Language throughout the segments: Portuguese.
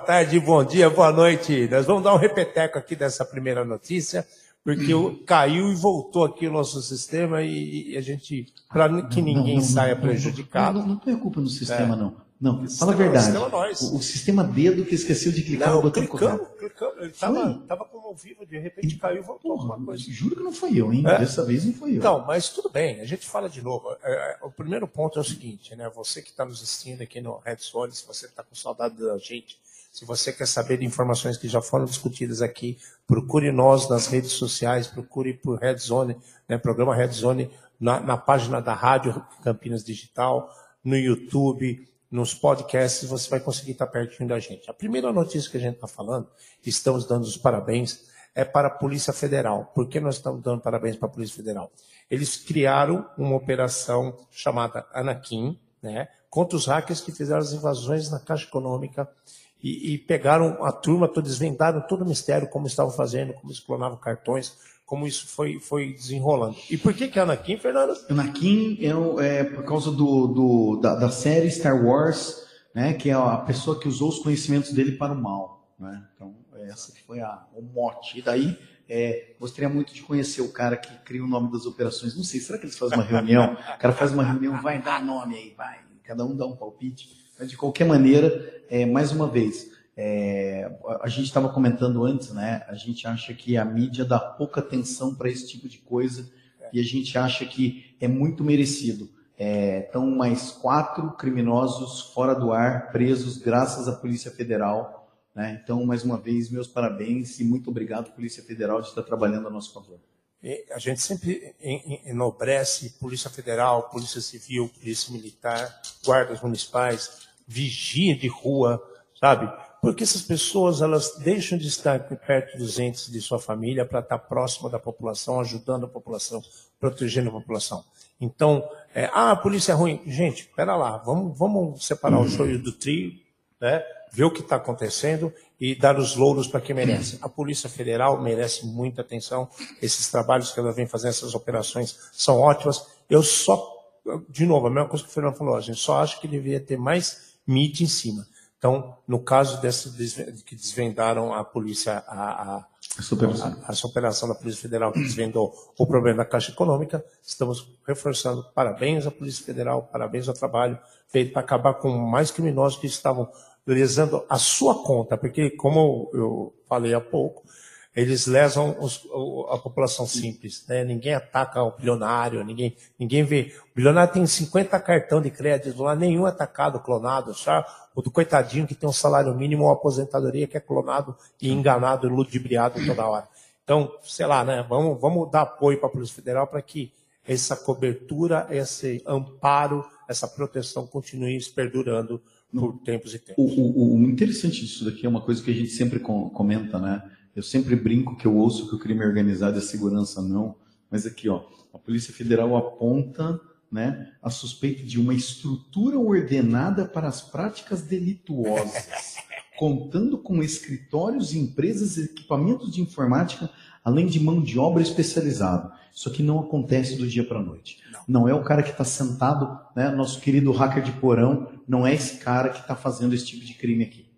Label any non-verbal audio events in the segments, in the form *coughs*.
boa tarde, bom dia, boa noite. Nós vamos dar um repeteco aqui dessa primeira notícia, porque *clears throat* caiu e voltou aqui o nosso sistema e, e a gente, para que ninguém não, não, saia não, prejudicado. Não, não, a culpa no sistema, é. não. Não, fala a verdade. O, o, sistema dedo que esqueceu de clicar no botão clicamos, clicamos. Ele estava como ao vivo, de repente caiu e voltou Porra, alguma coisa. Juro que não foi eu, hein? É. Dessa vez não foi eu. Não, mas tudo bem, a gente fala de novo. É, é o primeiro ponto é o seguinte, né? Você que está nos assistindo aqui no Red se você está com saudade da gente, se você quer saber de informações que já foram discutidas aqui, procure nós nas redes sociais, procure por Red Zone, né, programa Red Zone, na, na página da Rádio Campinas Digital, no YouTube, nos podcasts, você vai conseguir estar pertinho da gente. A primeira notícia que a gente está falando, estamos dando os parabéns, é para a Polícia Federal. Por que nós estamos dando parabéns para a Polícia Federal? Eles criaram uma operação chamada Anakin, né, contra os hackers que fizeram as invasões na Caixa Econômica e, e pegaram a turma, desvendaram todo o mistério, como estavam fazendo, como eles cartões, como isso foi, foi desenrolando. E por que que é Anakin, Fernando? Anakin é, é por causa do, do da, da, série Star Wars, né, que é a pessoa que usou os conhecimentos dele para o mal. Né? Então, essa foi a, o mote. E daí, é, gostaria muito de conhecer o cara que cria o nome das operações. Não sei, será que eles fazem uma reunião? O cara faz uma reunião, vai dar nome aí, vai. Cada um dá um palpite. Mas, de qualquer maneira, é, mais uma vez, é, a gente estava comentando antes, né? A gente acha que a mídia dá pouca atenção para esse tipo de coisa é. e a gente acha que é muito merecido. Estão é, mais quatro criminosos fora do ar, presos graças à Polícia Federal. Né? Então, mais uma vez, meus parabéns e muito obrigado, Polícia Federal, de estar trabalhando a nosso favor. A gente sempre enobrece Polícia Federal, Polícia Civil, Polícia Militar, guardas municipais, vigia de rua, sabe? Porque essas pessoas elas deixam de estar perto dos entes de sua família para estar próxima da população, ajudando a população, protegendo a população. Então, é, ah, a polícia é ruim. Gente, pera lá, vamos, vamos separar o joio do trio, né? ver o que está acontecendo e dar os louros para quem merece. A Polícia Federal merece muita atenção. Esses trabalhos que ela vem fazendo, essas operações são ótimas. Eu só, de novo, a mesma coisa que o Fernando falou, a gente só acha que deveria ter mais mídia em cima. Então, no caso dessa que desvendaram a polícia, a, a, essa, operação. A, essa operação da Polícia Federal que desvendou o problema da Caixa Econômica, estamos reforçando parabéns à Polícia Federal, parabéns ao trabalho feito para acabar com mais criminosos que estavam lesando a sua conta, porque, como eu falei há pouco, eles lesam os, a população simples. Né? Ninguém ataca o bilionário, ninguém, ninguém vê. O bilionário tem 50 cartão de crédito lá, nenhum atacado, clonado. Só o do coitadinho que tem um salário mínimo ou aposentadoria que é clonado e enganado, ludibriado toda hora. Então, sei lá, né? Vamos, vamos dar apoio para a Polícia Federal para que essa cobertura, esse amparo, essa proteção continue perdurando por tempos e tempos. O, o, o interessante disso daqui é uma coisa que a gente sempre comenta, né? Eu sempre brinco que eu ouço que o crime organizado é segurança não, mas aqui, ó, a Polícia Federal aponta né, a suspeita de uma estrutura ordenada para as práticas delituosas, *laughs* contando com escritórios, empresas e equipamentos de informática, além de mão de obra especializada. Isso aqui não acontece do dia para a noite. Não. não. é o cara que está sentado, né, nosso querido hacker de porão, não é esse cara que está fazendo esse tipo de crime aqui.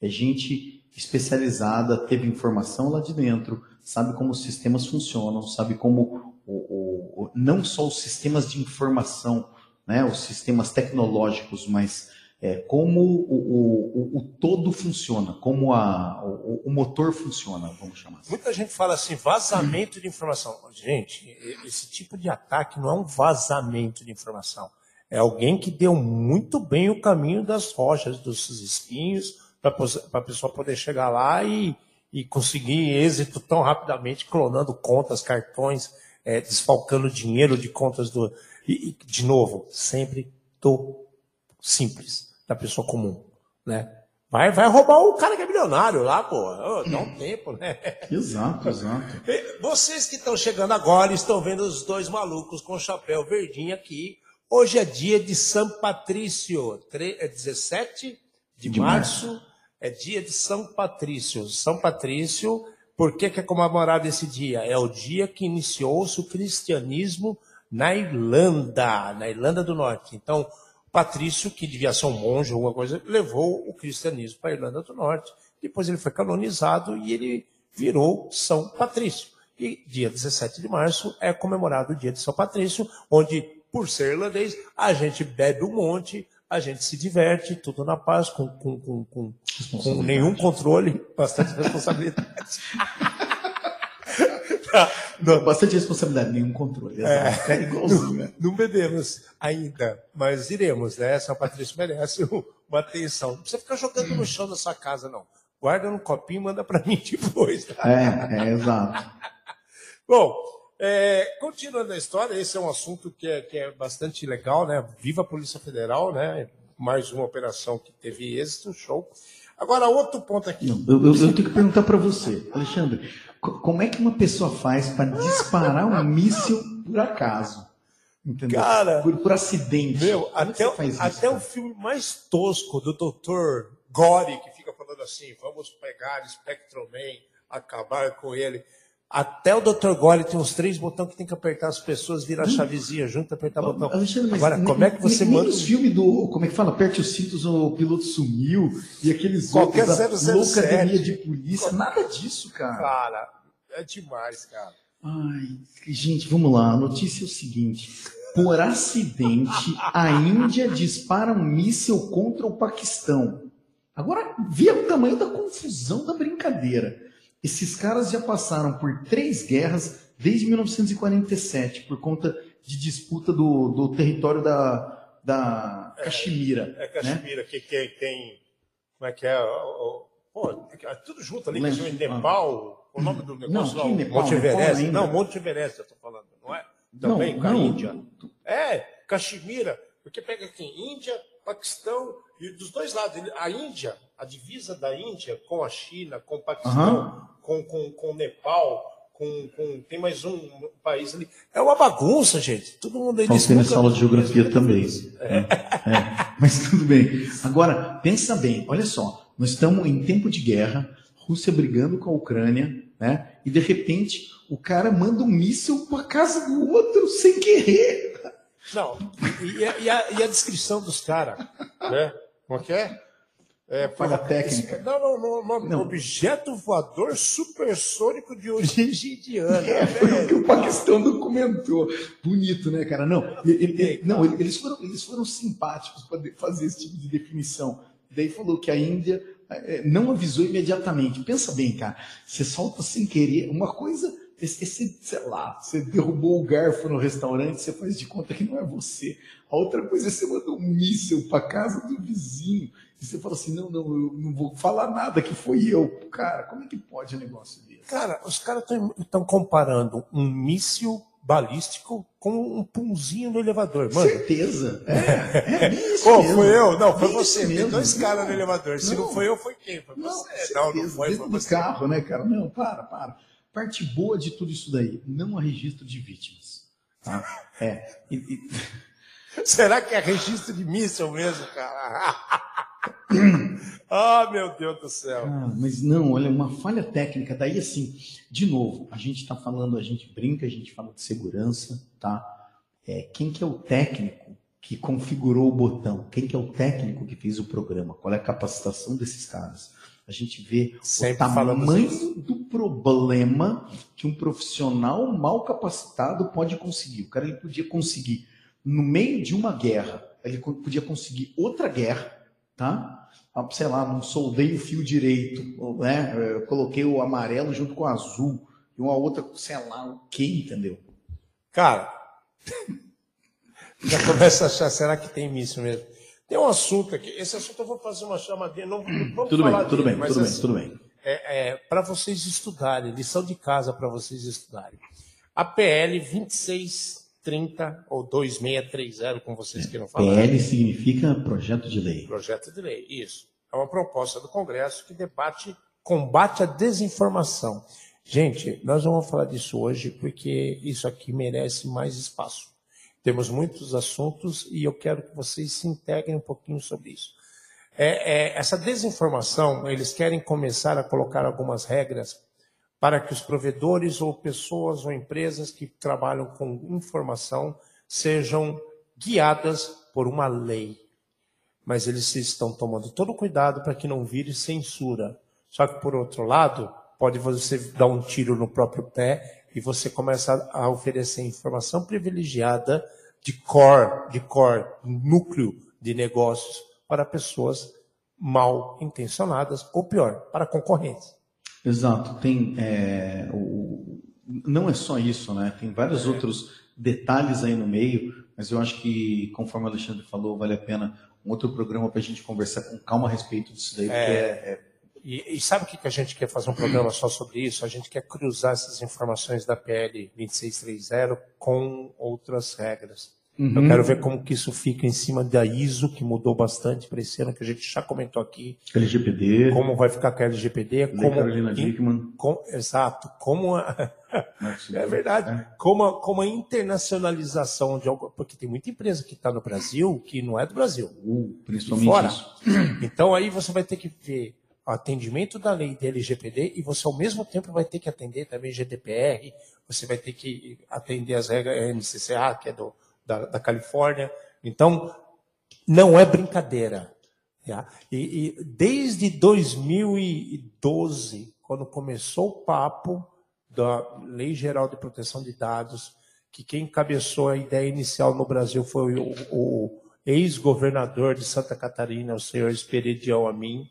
É gente especializada, teve informação lá de dentro, sabe como os sistemas funcionam, sabe como o, o, o, não só os sistemas de informação, né, os sistemas tecnológicos, mas é, como o, o, todo funciona, como a, o, motor funciona, vamos chamar assim. Muita gente fala assim, vazamento de informação. Gente, esse tipo de ataque não é um vazamento de informação. É alguém que deu muito bem o caminho das rochas, dos espinhos, para a pessoa poder chegar lá e, e conseguir êxito tão rapidamente, clonando contas, cartões, é, desfalcando dinheiro de contas do. E, e, de novo, sempre do simples, da pessoa comum. Né? Vai, vai roubar o cara que é milionário lá, pô. Oh, dá um tempo, né? *laughs* Exato, exato. Vocês que estão chegando agora estão vendo os dois malucos com chapéu verdinho aqui. Hoje é dia de São Patrício, é 17 de, de março. março é dia de São Patrício. São Patrício, por que, que é comemorado esse dia? É o dia que iniciou-se o cristianismo na Irlanda, na Irlanda do Norte. Então, Patrício, que devia ser um monge ou alguma coisa, levou o cristianismo para a Irlanda do Norte. Depois ele foi canonizado e ele virou São Patrício. E dia 17 de março é comemorado o dia de São Patrício, onde, por ser irlandês, a gente bebe um monte, a gente se diverte, tudo na paz, com, com, com, com, com nenhum controle, bastante responsabilidade. *laughs* Não, bastante responsabilidade, nenhum controle. É, é igualzinho, né? Não, não bebemos ainda, mas iremos, né? São Patrício merece uma atenção. Não precisa ficar jogando no chão da sua casa, não. Guarda no copinho e manda para mim depois. Tá? É, é, exato. *laughs* Bom, é, continuando a história, esse é um assunto que é, que é bastante legal, né? Viva a Polícia Federal, né? Mais uma operação que teve êxito, show. Agora, outro ponto aqui. Não, eu, eu, tenho que perguntar para você, Alexandre, como é que uma pessoa faz para disparar um míssil por acaso? Entendeu? Cara, por, por acidente. Meu, até, isso, até o filme mais tosco do Dr. Gore, que fica falando assim: vamos pegar Spectroman, acabar com ele. Até o Dr. Gore tem uns três botões que tem que apertar as pessoas, virar a chavezinha junto, apertar o botão. Alexandre, Agora, como é que você manda. Os filmes do. Como é que fala? Aperte os cintos, o piloto sumiu. E aqueles Qualquer outros. 007. Louca academia de polícia. Nada disso, cara. Cara, é demais, cara. Ai, gente, vamos lá. A notícia é o seguinte: por acidente, a Índia dispara um míssil contra o Paquistão. Agora, vê o tamanho da confusão da brincadeira. Esses caras já passaram por três guerras desde 1947, por conta de disputa do, do território da, da é. É, é né? que, que tem. Como é que é? Pô, é tudo junto ali, Lembra, que Nepal. O nome do negócio não, lá, Nepal, Monte Everest. Nepal não, Monte Everest, eu estou falando, não é? Também não, com a não. Índia. É, Caxemira, porque pega aqui Índia, Paquistão, e dos dois lados. A Índia, a divisa da Índia com a China, com o Paquistão, com, com, com o Nepal, com, com, tem mais um país ali. É uma bagunça, gente. Todo mundo aí Faltei nessa aula de geografia também. É. É. Mas tudo bem. Agora, pensa bem, olha só. Nós estamos em tempo de guerra, Rússia brigando com a Ucrânia, né? E de repente o cara manda um míssil para casa do outro sem querer. Não, e, e, a, e, a, e a, descrição dos caras, né? Como é que é? É, Falha técnica. Não, não, não, não, não. Objeto voador supersônico de origem indiana. É, foi o que o Paquistão documentou. Bonito, né, cara? Não, ele, ele, não eles, foram, eles foram simpáticos para fazer esse tipo de definição. Daí falou que a Índia é, não avisou imediatamente. Pensa bem, cara. Você solta sem querer uma coisa. Esse, sei lá, você derrubou o garfo no restaurante, você faz de conta que não é você. A outra coisa é você mandou um míssil para casa do vizinho. E você fala assim: não, não, eu não vou falar nada que foi eu. Cara, como é que pode um negócio desse? Cara, os caras estão comparando um míssil balístico com um punzinho no elevador, mano. Certeza. É, é isso oh, mesmo. foi eu? Não, foi Bem você. mesmo. Tem dois caras no elevador. Se não, Não. foi eu, foi quem? Foi Não, você. certeza. Não, não foi, foi do você. carro, né, cara? Não, para, para. Parte boa de tudo isso daí, não há registro de vítimas. Tá? É. E- e- *laughs* Será que é registro de míssil mesmo, cara? *laughs* ah, meu Deus do céu. Ah, mas não, olha, uma falha técnica. Daí, assim, de novo, a gente está falando, a gente brinca, a gente fala de segurança, tá? É, quem que é o técnico que configurou o botão? Quem que é o técnico que fez o programa? Qual é a capacitação desses caras? A gente vê Sempre o tamanho do problema que um profissional mal capacitado pode conseguir. O cara ele podia conseguir, no meio de uma guerra, ele podia conseguir outra guerra, tá? Ah, Sei lá, não soldei o fio direito, né? Eu coloquei o amarelo junto com o azul, e uma outra, sei lá, o que, entendeu? Cara, *laughs* já começa a achar, será que tem míssil mesmo? Tem um assunto aqui, esse assunto eu vou fazer uma chamadinha, não, não Tudo bem, tudo dele, bem, mas tudo bem, assim, tudo bem. É, é, para vocês estudarem, lição de casa para vocês estudarem. A PL 2630 ou 2630, como vocês queiram falar. PL significa projeto de lei. Projeto de lei, isso. É uma proposta do Congresso que debate combate à desinformação. Gente, nós não vamos falar disso hoje porque isso aqui merece mais espaço. Temos muitos assuntos e eu quero que vocês se integrem um pouquinho sobre isso. É, é, essa desinformação, eles querem começar a colocar algumas regras para que os provedores ou pessoas ou empresas que trabalham com informação sejam guiadas por uma lei. mas eles estão tomando todo cuidado para que não vire censura. Só que, por outro lado, pode você dar um tiro no próprio pé e você começa a oferecer informação privilegiada de core, de core, núcleo de negócios para pessoas mal intencionadas ou pior, para concorrentes. Exato. Tem é, o, não é só isso, né? Tem vários é. outros detalhes aí no meio, mas eu acho que, conforme o Alexandre falou, vale a pena um outro programa para a gente conversar com calma a respeito disso daí, é, é, é e, e, sabe o que, que a gente quer fazer um programa só sobre isso? A gente quer cruzar essas informações da PL 2630 com outras regras. Uhum. Eu quero ver como que isso fica em cima da ISO, que mudou bastante para esse ano, que a gente já comentou aqui. LGPD. Como vai ficar com a LGPD. Como, Carolina Dickman. Com, exato. Como a, *laughs* é verdade. É. Como, a, como a internacionalização de algo. Porque tem muita empresa que está no Brasil que não é do Brasil. Uh, principalmente fora. isso. *clears throat* Então aí você vai ter que ver atendimento da lei da LGPD e você ao mesmo tempo vai ter que atender também GDPR, você vai ter que atender as regras MCCA, que é do, da, da Califórnia. Então, não é brincadeira. Tá? E, e, desde 2012, quando começou o papo da Lei Geral de Proteção de Dados, que quem encabeçou a ideia inicial no Brasil foi o, o ex-governador de Santa Catarina, o senhor Esperidião Amin,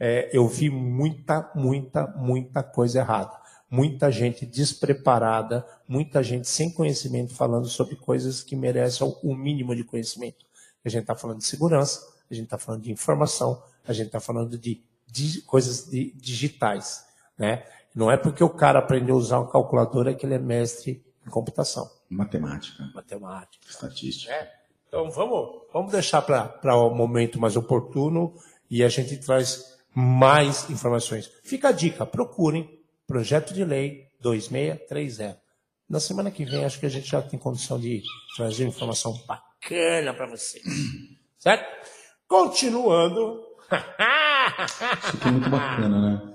é, eu vi muita, muita, muita coisa errada. Muita gente despreparada, muita gente sem conhecimento falando sobre coisas que merecem o mínimo de conhecimento. A gente está falando de segurança, a gente está falando de informação, a gente está falando de, de coisas de, digitais. Né? Não é porque o cara aprendeu a usar uma calculadora que ele é mestre em computação. Matemática. Matemática. Estatística. É. Então vamos, vamos deixar para o um momento mais oportuno e a gente traz mais informações. Fica a dica, procurem Projeto de Lei 2630. Na semana que vem, acho que a gente já tem condição de trazer informação bacana para vocês. *clears throat* Certo? Continuando. *laughs* Isso aqui é muito bacana, né?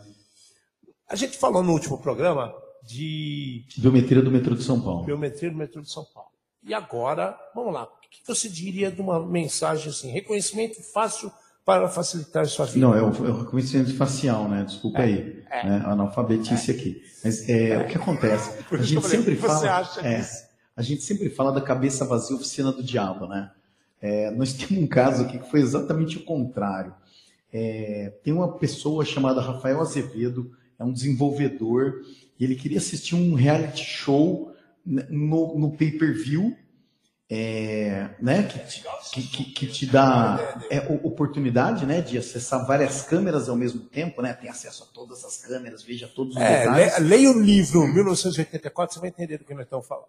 A gente falou no último programa de. Biometria do metrô de São Paulo. Biometria do metrô de São Paulo. E agora, vamos lá. O que você diria de uma mensagem assim? Reconhecimento fácil para facilitar sua vida. Não, é o, é o reconhecimento facial, né? Desculpa é, aí. É, né? Analfabetice é, aqui. Mas é, é, o que acontece? *laughs* A gente sempre fala. É, a gente sempre fala da cabeça vazia oficina do diabo, né? É, nós *laughs* temos um caso aqui que foi exatamente o contrário. tem uma pessoa chamada Rafael Azevedo, é um desenvolvedor, e ele queria assistir um reality show no, no pay-per-view é, né, que, que, que, te dá é, oportunidade né, de acessar várias câmeras ao mesmo tempo, né, tem acesso a todas as câmeras, veja todos os é, detalhes. Leia o livro 1984, você vai entender do que nós estamos falando.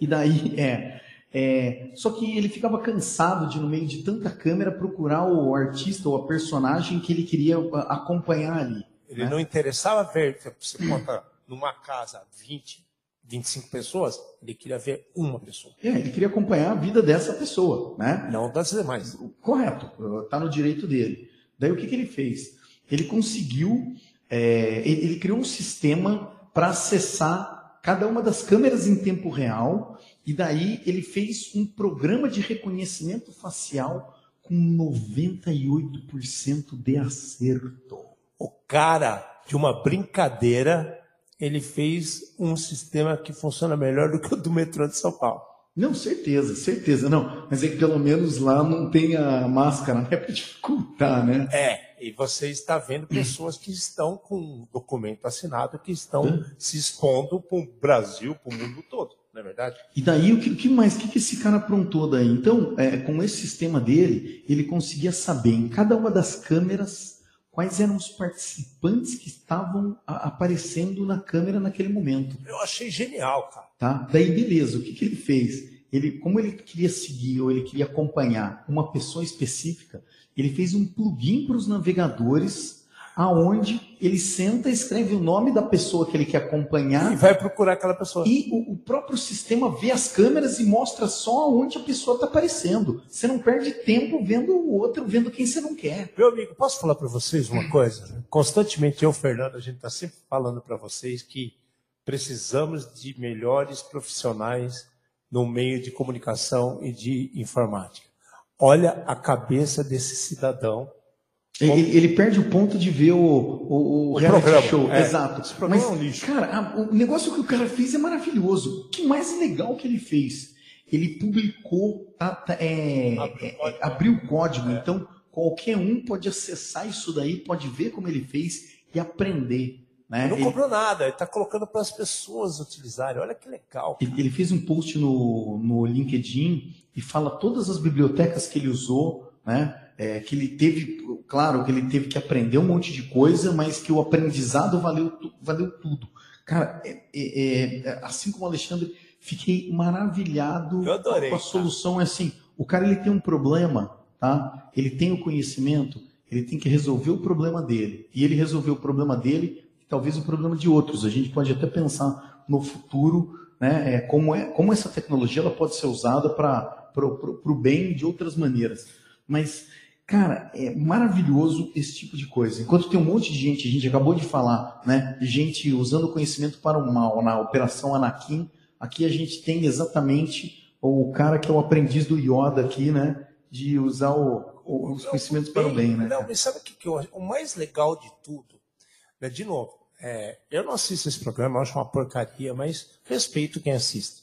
E daí, é, é, só que ele ficava cansado de, no meio de tanta câmera, procurar o artista ou a personagem que ele queria acompanhar ali. Ele né? não interessava ver, você conta numa casa 20, 25 pessoas, ele queria ver uma pessoa. É, ele queria acompanhar a vida dessa pessoa, né? Não das demais. Correto, está no direito dele. Daí o que, que ele fez? Ele conseguiu, é, ele, ele criou um sistema para acessar cada uma das câmeras em tempo real, e daí ele fez um programa de reconhecimento facial com 98% de acerto. O cara, de uma brincadeira, ele fez um sistema que funciona melhor do que o do metrô de São Paulo. Não, certeza, certeza. Não, mas é que pelo menos lá não tem a máscara, né? *laughs* Para dificultar, né? É, e você está vendo pessoas que estão com documento assinado, que estão se expondo para o Brasil, para o mundo todo, não é verdade? E daí, o que, o que mais? O que, que esse cara aprontou daí? Então, é, com esse sistema dele, ele conseguia saber em cada uma das câmeras quais eram os participantes que estavam aparecendo na câmera naquele momento. Eu achei genial, cara. Tá? Daí, beleza, o que, que ele fez? Ele, como ele queria seguir ou ele queria acompanhar uma pessoa específica, ele fez um plugin para os navegadores aonde ele senta, escreve o nome da pessoa que ele quer acompanhar. E vai procurar aquela pessoa. E o, o próprio sistema vê as câmeras e mostra só onde a pessoa está aparecendo. Você não perde tempo vendo o outro, vendo quem você não quer. Meu amigo, posso falar para vocês uma coisa? Constantemente eu, Fernando, a gente está sempre falando para vocês que precisamos de melhores profissionais no meio de comunicação e de informática. Olha a cabeça desse cidadão. Ele, ele perde o ponto de ver o, o, o, O reality show. é. Exato. Esse programa Mas, é um lixo. cara, a- o negócio que o cara fez é maravilhoso. O que mais legal que ele fez? Ele publicou, tá, tá, é, Abriu o é, código. é, abriu o código. Então, qualquer um pode acessar isso daí, pode ver como ele fez e aprender. Né? Ele não Ele- cobrou nada, ele está colocando para as pessoas utilizarem. Olha que legal. Ele, ele fez um post no, no LinkedIn e fala todas as bibliotecas que ele usou, né? É, que ele teve, claro, que ele teve que aprender um monte de coisa, mas que o aprendizado valeu, valeu tudo. Cara, é- é- é, assim como o Alexandre, fiquei maravilhado adorei, com a solução. É assim, o cara ele tem um problema, tá? Ele tem o conhecimento, ele tem que resolver o problema dele. E ele resolveu o problema dele, e talvez o problema de outros. A gente pode até pensar no futuro, né? É, como, é, como essa tecnologia ela pode ser usada para o bem de outras maneiras. Mas, cara, é maravilhoso esse tipo de coisa. Enquanto tem um monte de gente, a gente acabou de falar, né? De gente usando o conhecimento para o mal na Operação Anakin. Aqui a gente tem exatamente o cara que é o aprendiz do Yoda aqui, né? De usar o- o- os conhecimentos para o bem, né? Não, mas sabe o que, que eu acho? O mais legal de tudo, né, de novo, é, eu não assisto esse programa, acho uma porcaria, mas respeito quem assiste.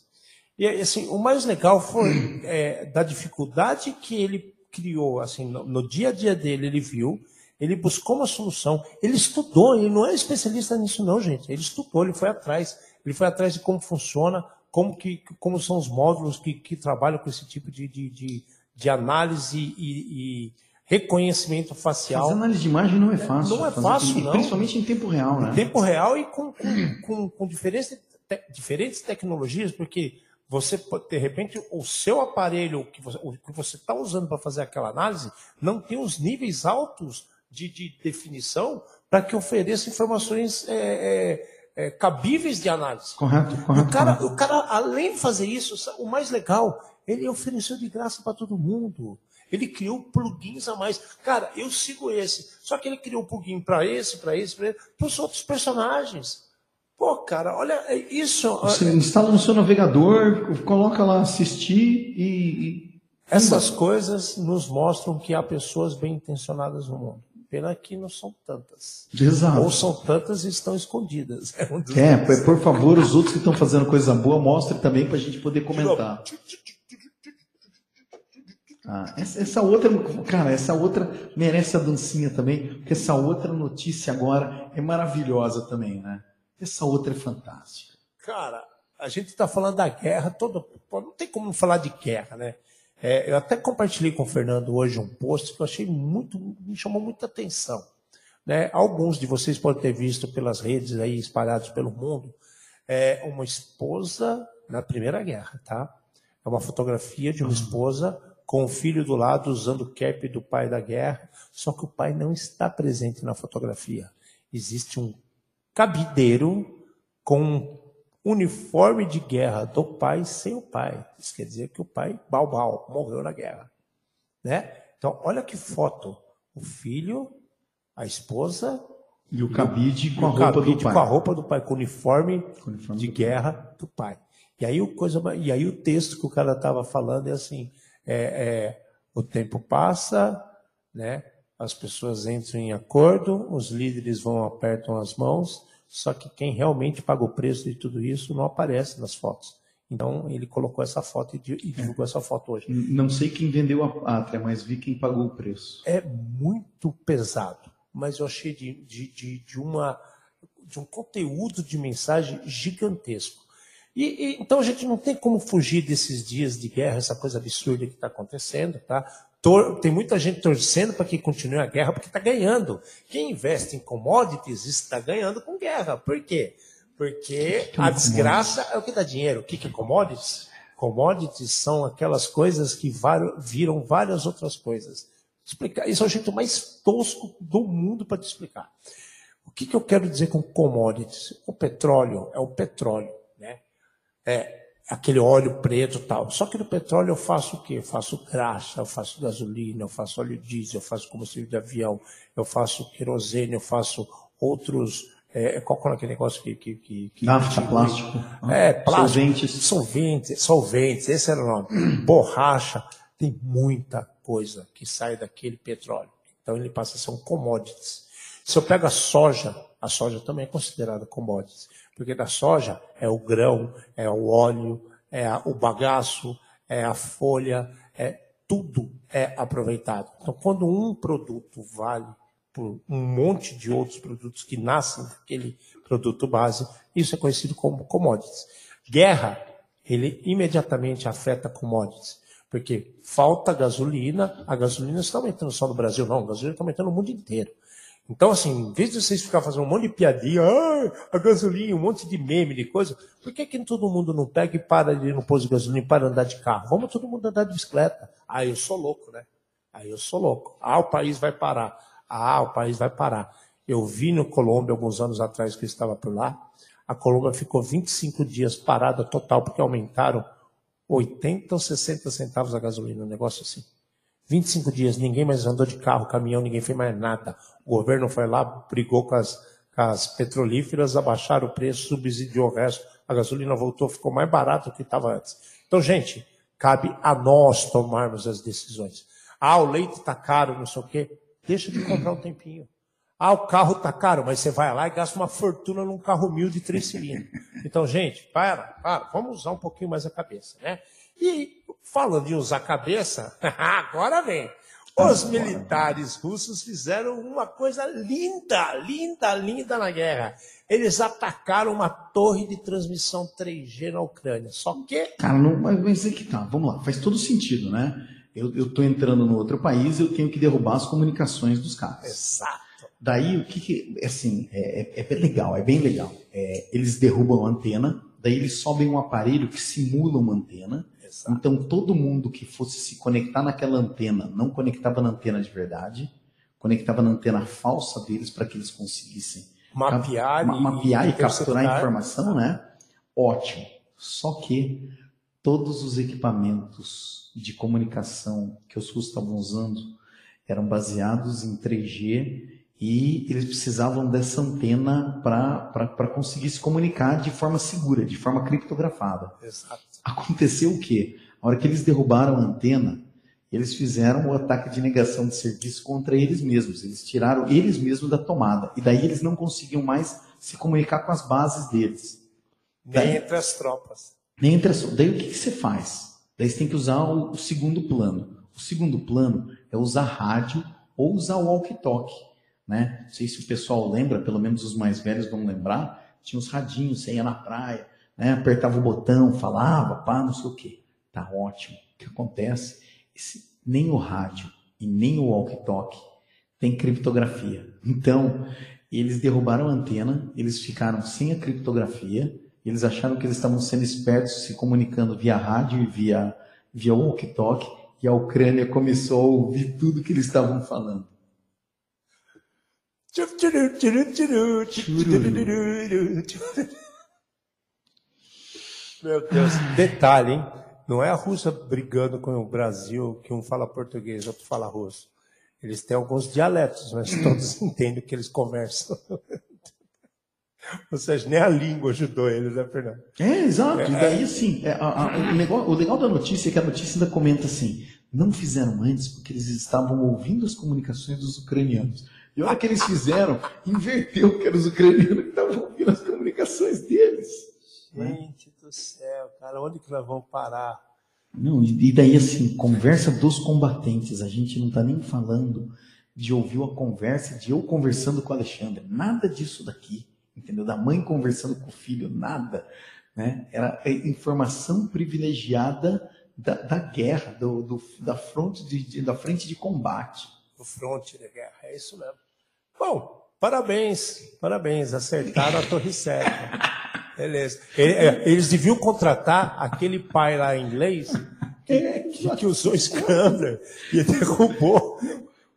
E assim, o mais legal foi é, da dificuldade que ele criou, assim, no, no dia a dia dele, ele viu, ele buscou uma solução, ele estudou, ele não é especialista nisso não, gente, ele estudou, ele foi atrás, ele foi atrás de como funciona, como, que, como são os módulos que, que trabalham com esse tipo de, de, de, de análise e, e reconhecimento facial. Fazer análise de imagem não é fácil. Não é fácil, não. Principalmente em tempo real, né? Em tempo real e com, com, com, com diferentes, te- diferentes tecnologias, porque você de repente, o seu aparelho que você o que você está usando para fazer aquela análise não tem os níveis altos de, de definição para que ofereça informações é, é, é, cabíveis de análise. Correto, correto. o cara, correto. o cara, além de fazer isso, o mais legal, ele ofereceu de graça para todo mundo. Ele criou plugins a mais. Cara, eu sigo esse. Só que ele criou plugin para esse, para esse, para esse, para os outros personagens. Pô, cara, olha, é isso. Você instala no seu navegador, coloca lá assistir e. e- Essas coisas nos mostram que há pessoas bem intencionadas no mundo. Pena que não são tantas. Exato. Ou são tantas e estão escondidas. *laughs* É, um É, por por favor, os outros que estão fazendo coisa boa, mostre também para a gente poder comentar. Ah, essa, essa outra, cara, essa outra merece a dancinha também, porque essa outra notícia agora é maravilhosa também, né? Essa outra é fantástica. Cara, a gente está falando da guerra toda. Não tem como falar de guerra, né? É, eu até compartilhei com o Fernando hoje um post que eu achei muito, me chamou muita atenção. Né? Alguns de vocês podem ter visto pelas redes aí espalhados pelo mundo. É uma esposa na Primeira Guerra, tá? É uma fotografia de uma esposa com o filho do lado usando o cap do pai da guerra, só que o pai não está presente na fotografia. Existe um cabideiro com um uniforme de guerra do pai sem o pai. Isso quer dizer que o pai, Balbal, morreu na guerra. Né? Então, olha que foto. O filho, a esposa E o cabide com a o roupa cabide do pai. com a roupa do pai, com o uniforme, uniforme de do pai. guerra do pai. E aí, o coisa, e aí o texto que o cara estava falando é assim, é, é, o tempo passa, né? As pessoas entram em acordo, os líderes vão apertam as mãos, só que quem realmente paga o preço de tudo isso não aparece nas fotos. Então, ele colocou essa foto e di- divulgou essa foto hoje. Não sei quem vendeu a pátria, mas vi quem pagou o preço. é muito pesado, mas eu achei de, de, de, de uma, de um conteúdo de mensagem gigantesco. E, e- então a gente não tem como fugir desses dias de guerra, essa coisa absurda que está acontecendo, tá? Tem muita gente torcendo para que continue a guerra porque está ganhando. Quem investe em commodities está ganhando com guerra. Por quê? Porque que é a desgraça é o que dá dinheiro. O que que é commodities? Commodities são aquelas coisas que viram várias outras coisas. Explicar. Isso é o jeito mais tosco do mundo para te explicar. O que, que eu quero dizer com commodities? O petróleo é o petróleo, né? É aquele óleo preto e tal. Só que no petróleo eu faço o quê? Eu faço graxa, eu faço gasolina, eu faço óleo diesel, eu faço combustível de avião, eu faço querosene, eu faço outros. É, qual que é aquele negócio que. que, que, que Nafta, plástico. É, plástico. Solventes. Solventes, solventes, esse era o nome. *clears throat* Borracha, tem muita coisa que sai daquele petróleo. Então ele passa a ser um commodities. Se eu pego a soja, a soja também é considerada commodities, porque da soja é o grão, é o óleo, é o bagaço, é a folha, é tudo é aproveitado. Então, quando um produto vale por um monte de outros produtos que nascem daquele produto base, isso é conhecido como commodities. Guerra, ele imediatamente afeta commodities. Porque falta gasolina, a gasolina está aumentando só no Brasil, não, a gasolina está aumentando no mundo inteiro. Então, assim, em vez de vocês ficarem fazendo um monte de piadinha, ah, a gasolina, um monte de meme, de coisa, por que, que todo mundo não pega e para de ir no posto de gasolina e para andar de carro? Vamos todo mundo andar de bicicleta. Ah, eu sou louco, né? Aí eu sou louco. Ah, o país vai parar. Ah, o país vai parar. Eu vi no Colômbia, alguns anos atrás, que eu estava por lá, a Colômbia ficou 25 dias parada total, porque aumentaram 80 ou 60 centavos a gasolina, um negócio assim. 25 dias, ninguém mais andou de carro, caminhão, ninguém fez mais nada. O governo foi lá, brigou com as, com as petrolíferas, abaixaram o preço, subsidiou o resto, a gasolina voltou, ficou mais barato do que estava antes. Então, gente, cabe a nós tomarmos as decisões. Ah, o leite está caro, não sei o quê. Deixa de comprar um tempinho. Ah, o carro está caro, mas você vai lá e gasta uma fortuna num carro mil de três cilindros. Então, gente, para, para, vamos usar um pouquinho mais a cabeça, né? E falando de usar a cabeça, *laughs* agora vem. Os militares russos fizeram uma coisa linda, linda, linda na guerra. Eles atacaram uma torre de transmissão 3G na Ucrânia. Só que. Cara, não, mas é que tá, vamos lá, faz todo sentido, né? Eu estou entrando no outro país, eu tenho que derrubar as comunicações dos caras. Exato. Daí o que, que assim, é, é, é, legal, é bem legal. É, eles derrubam a antena, daí eles sobem um aparelho que simula uma antena. Exato. Então todo mundo que fosse se conectar naquela antena não conectava na antena de verdade, conectava na antena falsa deles para que eles conseguissem mapear, ma, mapear e, e capturar a informação, né? Ótimo. Só que todos os equipamentos de comunicação que os russos estavam usando eram baseados em 3G e eles precisavam dessa antena para conseguir se comunicar de forma segura, de forma criptografada. Exato. Aconteceu o quê? A hora que eles derrubaram a antena, eles fizeram o ataque de negação de serviço contra eles mesmos. Eles tiraram eles mesmos da tomada. E daí eles não conseguiam mais se comunicar com as bases deles. Nem daí, entre as tropas. Nem entre as Daí o que, que você faz? Daí você tem que usar o, o segundo plano. O segundo plano é usar rádio ou usar o walkie-talkie né? Não sei se o pessoal lembra, pelo menos os mais velhos vão lembrar, tinha os radinhos, você ia na praia, né? apertava o botão, falava, pá, não sei o quê. Tá ótimo. O que acontece? Esse, nem o rádio e nem o walkie-talkie tem criptografia. Então, eles derrubaram a antena, eles ficaram sem a criptografia, eles acharam que eles estavam sendo espertos, se comunicando via rádio e via, via walkie-talkie, e a Ucrânia começou a ouvir tudo que eles estavam falando. Meu Deus. Detalhe, hein? Não é a Rússia brigando com o Brasil, que um fala português, outro fala russo. Eles têm alguns dialetos, mas *laughs* todos entendem o que eles conversam. *laughs* Ou seja, nem a língua ajudou eles, né, Fernando? É, exato. E daí, assim, é, a, a, o, negócio, o legal da notícia é que a notícia ainda comenta assim: não fizeram antes porque eles estavam ouvindo as comunicações dos ucranianos. E a hora que eles fizeram, inverteu que eram os ucranianos que estavam ouvindo as comunicações deles. Né? Gente né? do céu, cara, onde que nós vamos parar? Não, e daí assim, conversa dos combatentes, a gente não está nem falando de ouvir a conversa de eu conversando com o Alexandre, nada disso daqui, entendeu? Da mãe conversando com o filho, nada, né? Era informação privilegiada da, da guerra, do, do, da, fronte de, da frente de combate do fronte da guerra. É isso mesmo. Bom, parabéns, parabéns, acertaram a torre certa. *laughs* Beleza. É, eles deviam contratar aquele pai lá em inglês que, que usou Scambler e derrubou.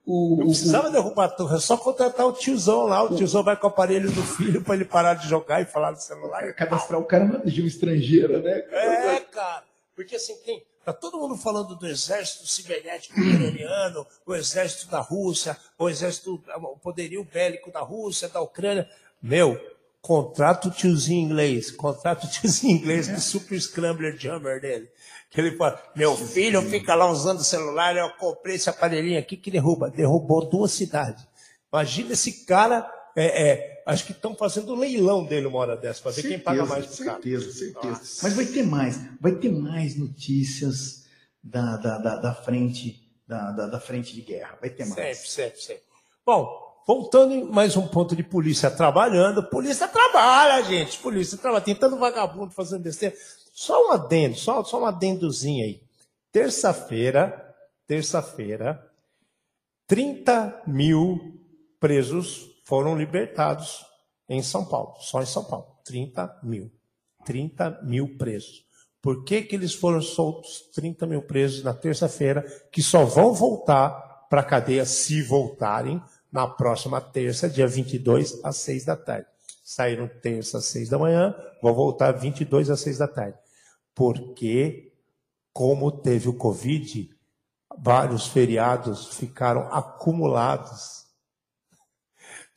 O, não precisava o, derrubar a torre, é só contratar o tiozão lá. O tiozão vai com o aparelho do filho para ele parar de jogar e falar no celular. Cadastrar o cara na região estrangeira, né? É, cara. Porque assim, tem, Está todo mundo falando do exército cibernético ucraniano, o exército da Rússia, o exército, o poderio bélico da Rússia, da Ucrânia. Meu, contrata o tiozinho inglês, contrata o tiozinho inglês do Super Scrambler Jammer dele. Que ele fala, meu filho fica lá usando o celular, eu comprei esse aparelhinho aqui que derruba. Derrubou duas cidades. Imagina esse cara, é, é, acho que estão fazendo leilão dele uma hora dessa, para ver quem paga mais pro cara. Certeza, certeza. Mas vai ter mais, vai ter mais notícias da, da, da, da frente, da, da, da frente de guerra. Vai ter mais. Sempre, sempre, sempre. Bom, voltando em mais um ponto de polícia trabalhando. Polícia trabalha, gente. Polícia trabalha. Tem tanto vagabundo fazendo besteira. Só um adendo, só, só um adendozinho aí. Terça-feira, terça-feira, 30 mil presos foram libertados em São Paulo. Só em São Paulo. 30 mil. 30 mil presos. Por que, que eles foram soltos 30 mil presos na terça-feira, que só vão voltar para a cadeia se voltarem na próxima terça, dia 22, às 6 da tarde. Saíram terça às 6 da manhã, vão voltar 22 às 6 da tarde. Porque, como teve o Covid, vários feriados ficaram acumulados.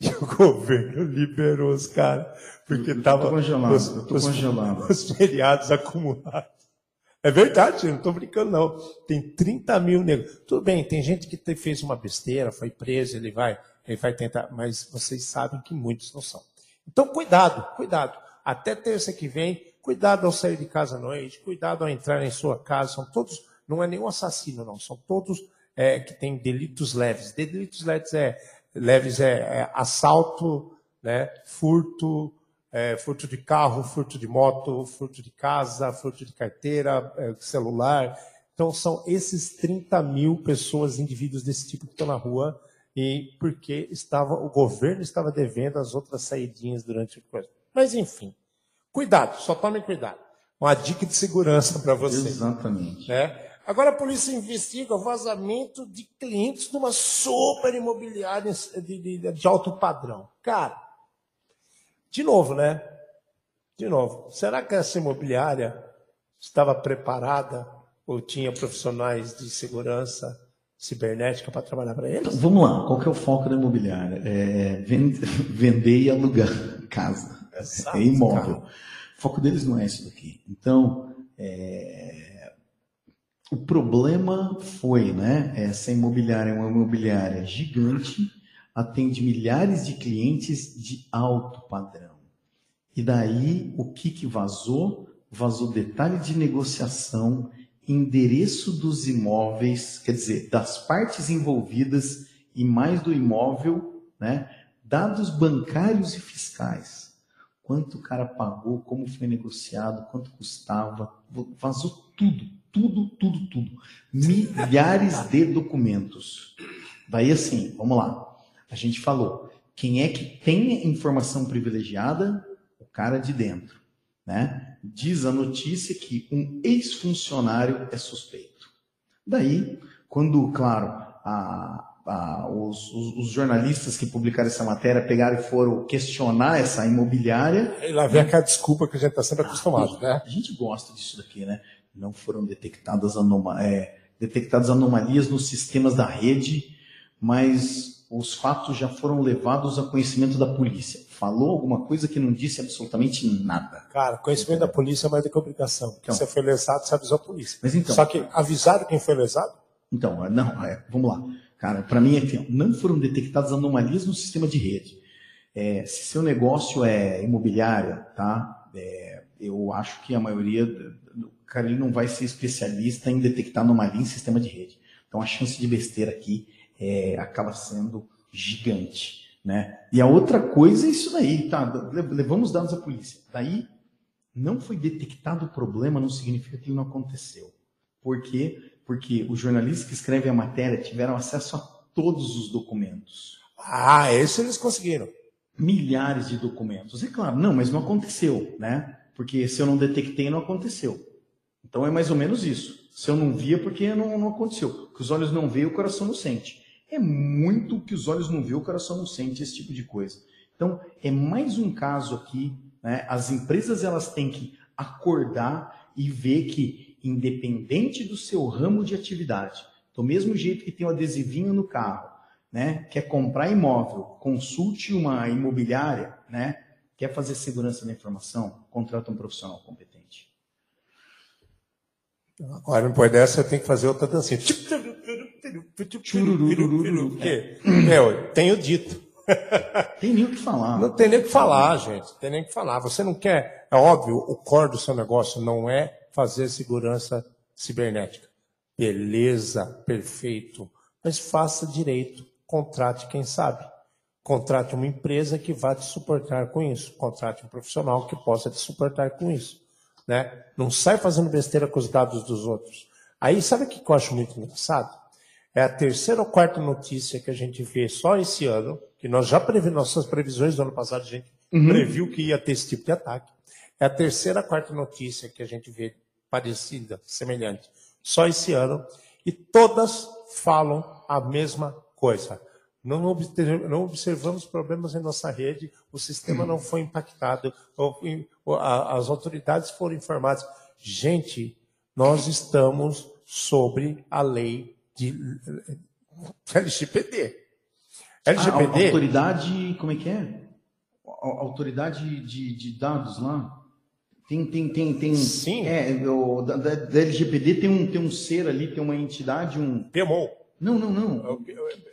*laughs* E o governo liberou os caras, porque estava congelado, os, os- congelado. os feriados acumulados. É verdade, eu não estou brincando, não. Tem 30 mil negros. Tudo bem, tem gente que fez uma besteira, foi preso, ele vai, ele vai tentar, mas vocês sabem que muitos não são. Então, cuidado, cuidado. Até terça que vem, cuidado ao sair de casa à noite, cuidado ao entrar em sua casa. São todos, não é nenhum assassino, não. São todos é, que têm delitos leves. Delitos leves é, leves é, é assalto, né, furto, é, furto de carro, furto de moto, furto de casa, furto de carteira, é, celular. Então, são esses 30 mil pessoas, indivíduos desse tipo que estão na rua, e porque estava, o governo estava devendo as outras saidinhas durante o coisa. Mas, enfim, cuidado, só tomem cuidado. Uma dica de segurança para vocês. Exatamente. Né? Agora a polícia investiga o vazamento de clientes de uma super imobiliária de, de- de alto padrão. Cara, de novo, né? De novo, será que essa imobiliária estava preparada ou tinha profissionais de segurança cibernética para trabalhar para Então, eles? vamos lá, qual que é o foco da imobiliária? É ven- vender e alugar casa. Exato, é imóvel. cara. O foco deles não é isso daqui. Então, é, o problema foi, né? Essa imobiliária é uma imobiliária gigante, atende milhares de clientes de alto padrão. E daí, o que, que vazou? Vazou detalhe de negociação, endereço dos imóveis, quer dizer, das partes envolvidas e mais do imóvel, né? Dados bancários e fiscais. Quanto o cara pagou, como foi negociado, quanto custava, vazou tudo, tudo, tudo, tudo. Milhares de documentos. Daí assim, vamos lá. A gente falou, quem é que tem informação privilegiada? O cara de dentro, né? Diz a notícia que um ex-funcionário é suspeito. Daí, quando, claro, a- a- os, os- os jornalistas que publicaram essa matéria pegaram e foram questionar essa imobiliária, E lá vem aquela desculpa que a gente está sempre acostumado, né? a gente gosta disso daqui, né? Não foram detectadas, anoma é, detectadas anomalias nos sistemas da rede, mas os fatos já foram levados a conhecimento da polícia. Falou alguma coisa que não disse absolutamente nada. Cara, conhecimento da polícia é mais do que obrigação. Porque Então. você foi lesado, você avisou a polícia. Mas então- Só que avisaram quem foi lesado? Então, é, não, é, vamos lá. Cara, para mim aqui, ó, não foram detectadas anomalias no sistema de rede. É, se seu negócio é imobiliária, tá? É, eu acho que a maioria, cara, ele não vai ser especialista em detectar anomalia em sistema de rede. Então a chance de besteira aqui é, acaba sendo gigante, né? E a outra coisa é isso daí, tá? Le- Levamos dados à polícia. Daí não foi detectado o problema, não significa que ele não aconteceu. Por quê? Porque os jornalistas que escrevem a matéria tiveram acesso a todos os documentos. Ah, esse eles conseguiram. Milhares de documentos. É claro, não, mas não aconteceu, né? Porque se eu não detectei, não aconteceu. Então é mais ou menos isso. Se eu não via, porque não, não aconteceu. O que os olhos não veem, o coração não sente. É muito que os olhos não veem, o coração não sente, esse tipo de coisa. Então, é mais um caso aqui. Né? As empresas elas têm que acordar e ver que, independente do seu ramo de atividade, do mesmo jeito que tem o adesivinho no carro, né? quer comprar imóvel, consulte uma imobiliária, né? Quer fazer segurança da informação? Contrata um profissional competente. Agora, depois dessa, eu tenho que fazer outra dancinha. Porque, meu, tenho dito. *laughs* Tem nem o que falar. Não tem nem o que falar, gente. Não tem nem o que falar. Você não quer. É óbvio, o core do seu negócio não é fazer segurança cibernética. Beleza, perfeito. Mas faça direito. Contrate quem sabe. Contrate uma empresa que vá te suportar com isso. Contrate um profissional que possa te suportar com isso. Né? Não sai fazendo besteira com os dados dos outros. Aí, sabe o que eu acho muito engraçado? É a terceira ou quarta notícia que a gente vê só esse ano, que nós já previmos, nossas previsões do ano passado, a gente uhum. previu que ia ter esse tipo de ataque. É a terceira ou quarta notícia que a gente vê parecida, semelhante, só esse ano, e todas falam a mesma coisa. Não, observamos problemas em nossa rede, o sistema não foi impactado, as autoridades foram informadas. Gente, nós estamos sobre a lei de LGPD. LGPD. Ah, autoridade, como é que é? Autoridade de, de dados lá. Tem, tem, tem, tem. Sim. É, o, da, da, LGPD tem um, tem um ser ali, tem uma entidade, um. PMO. Não, não, não.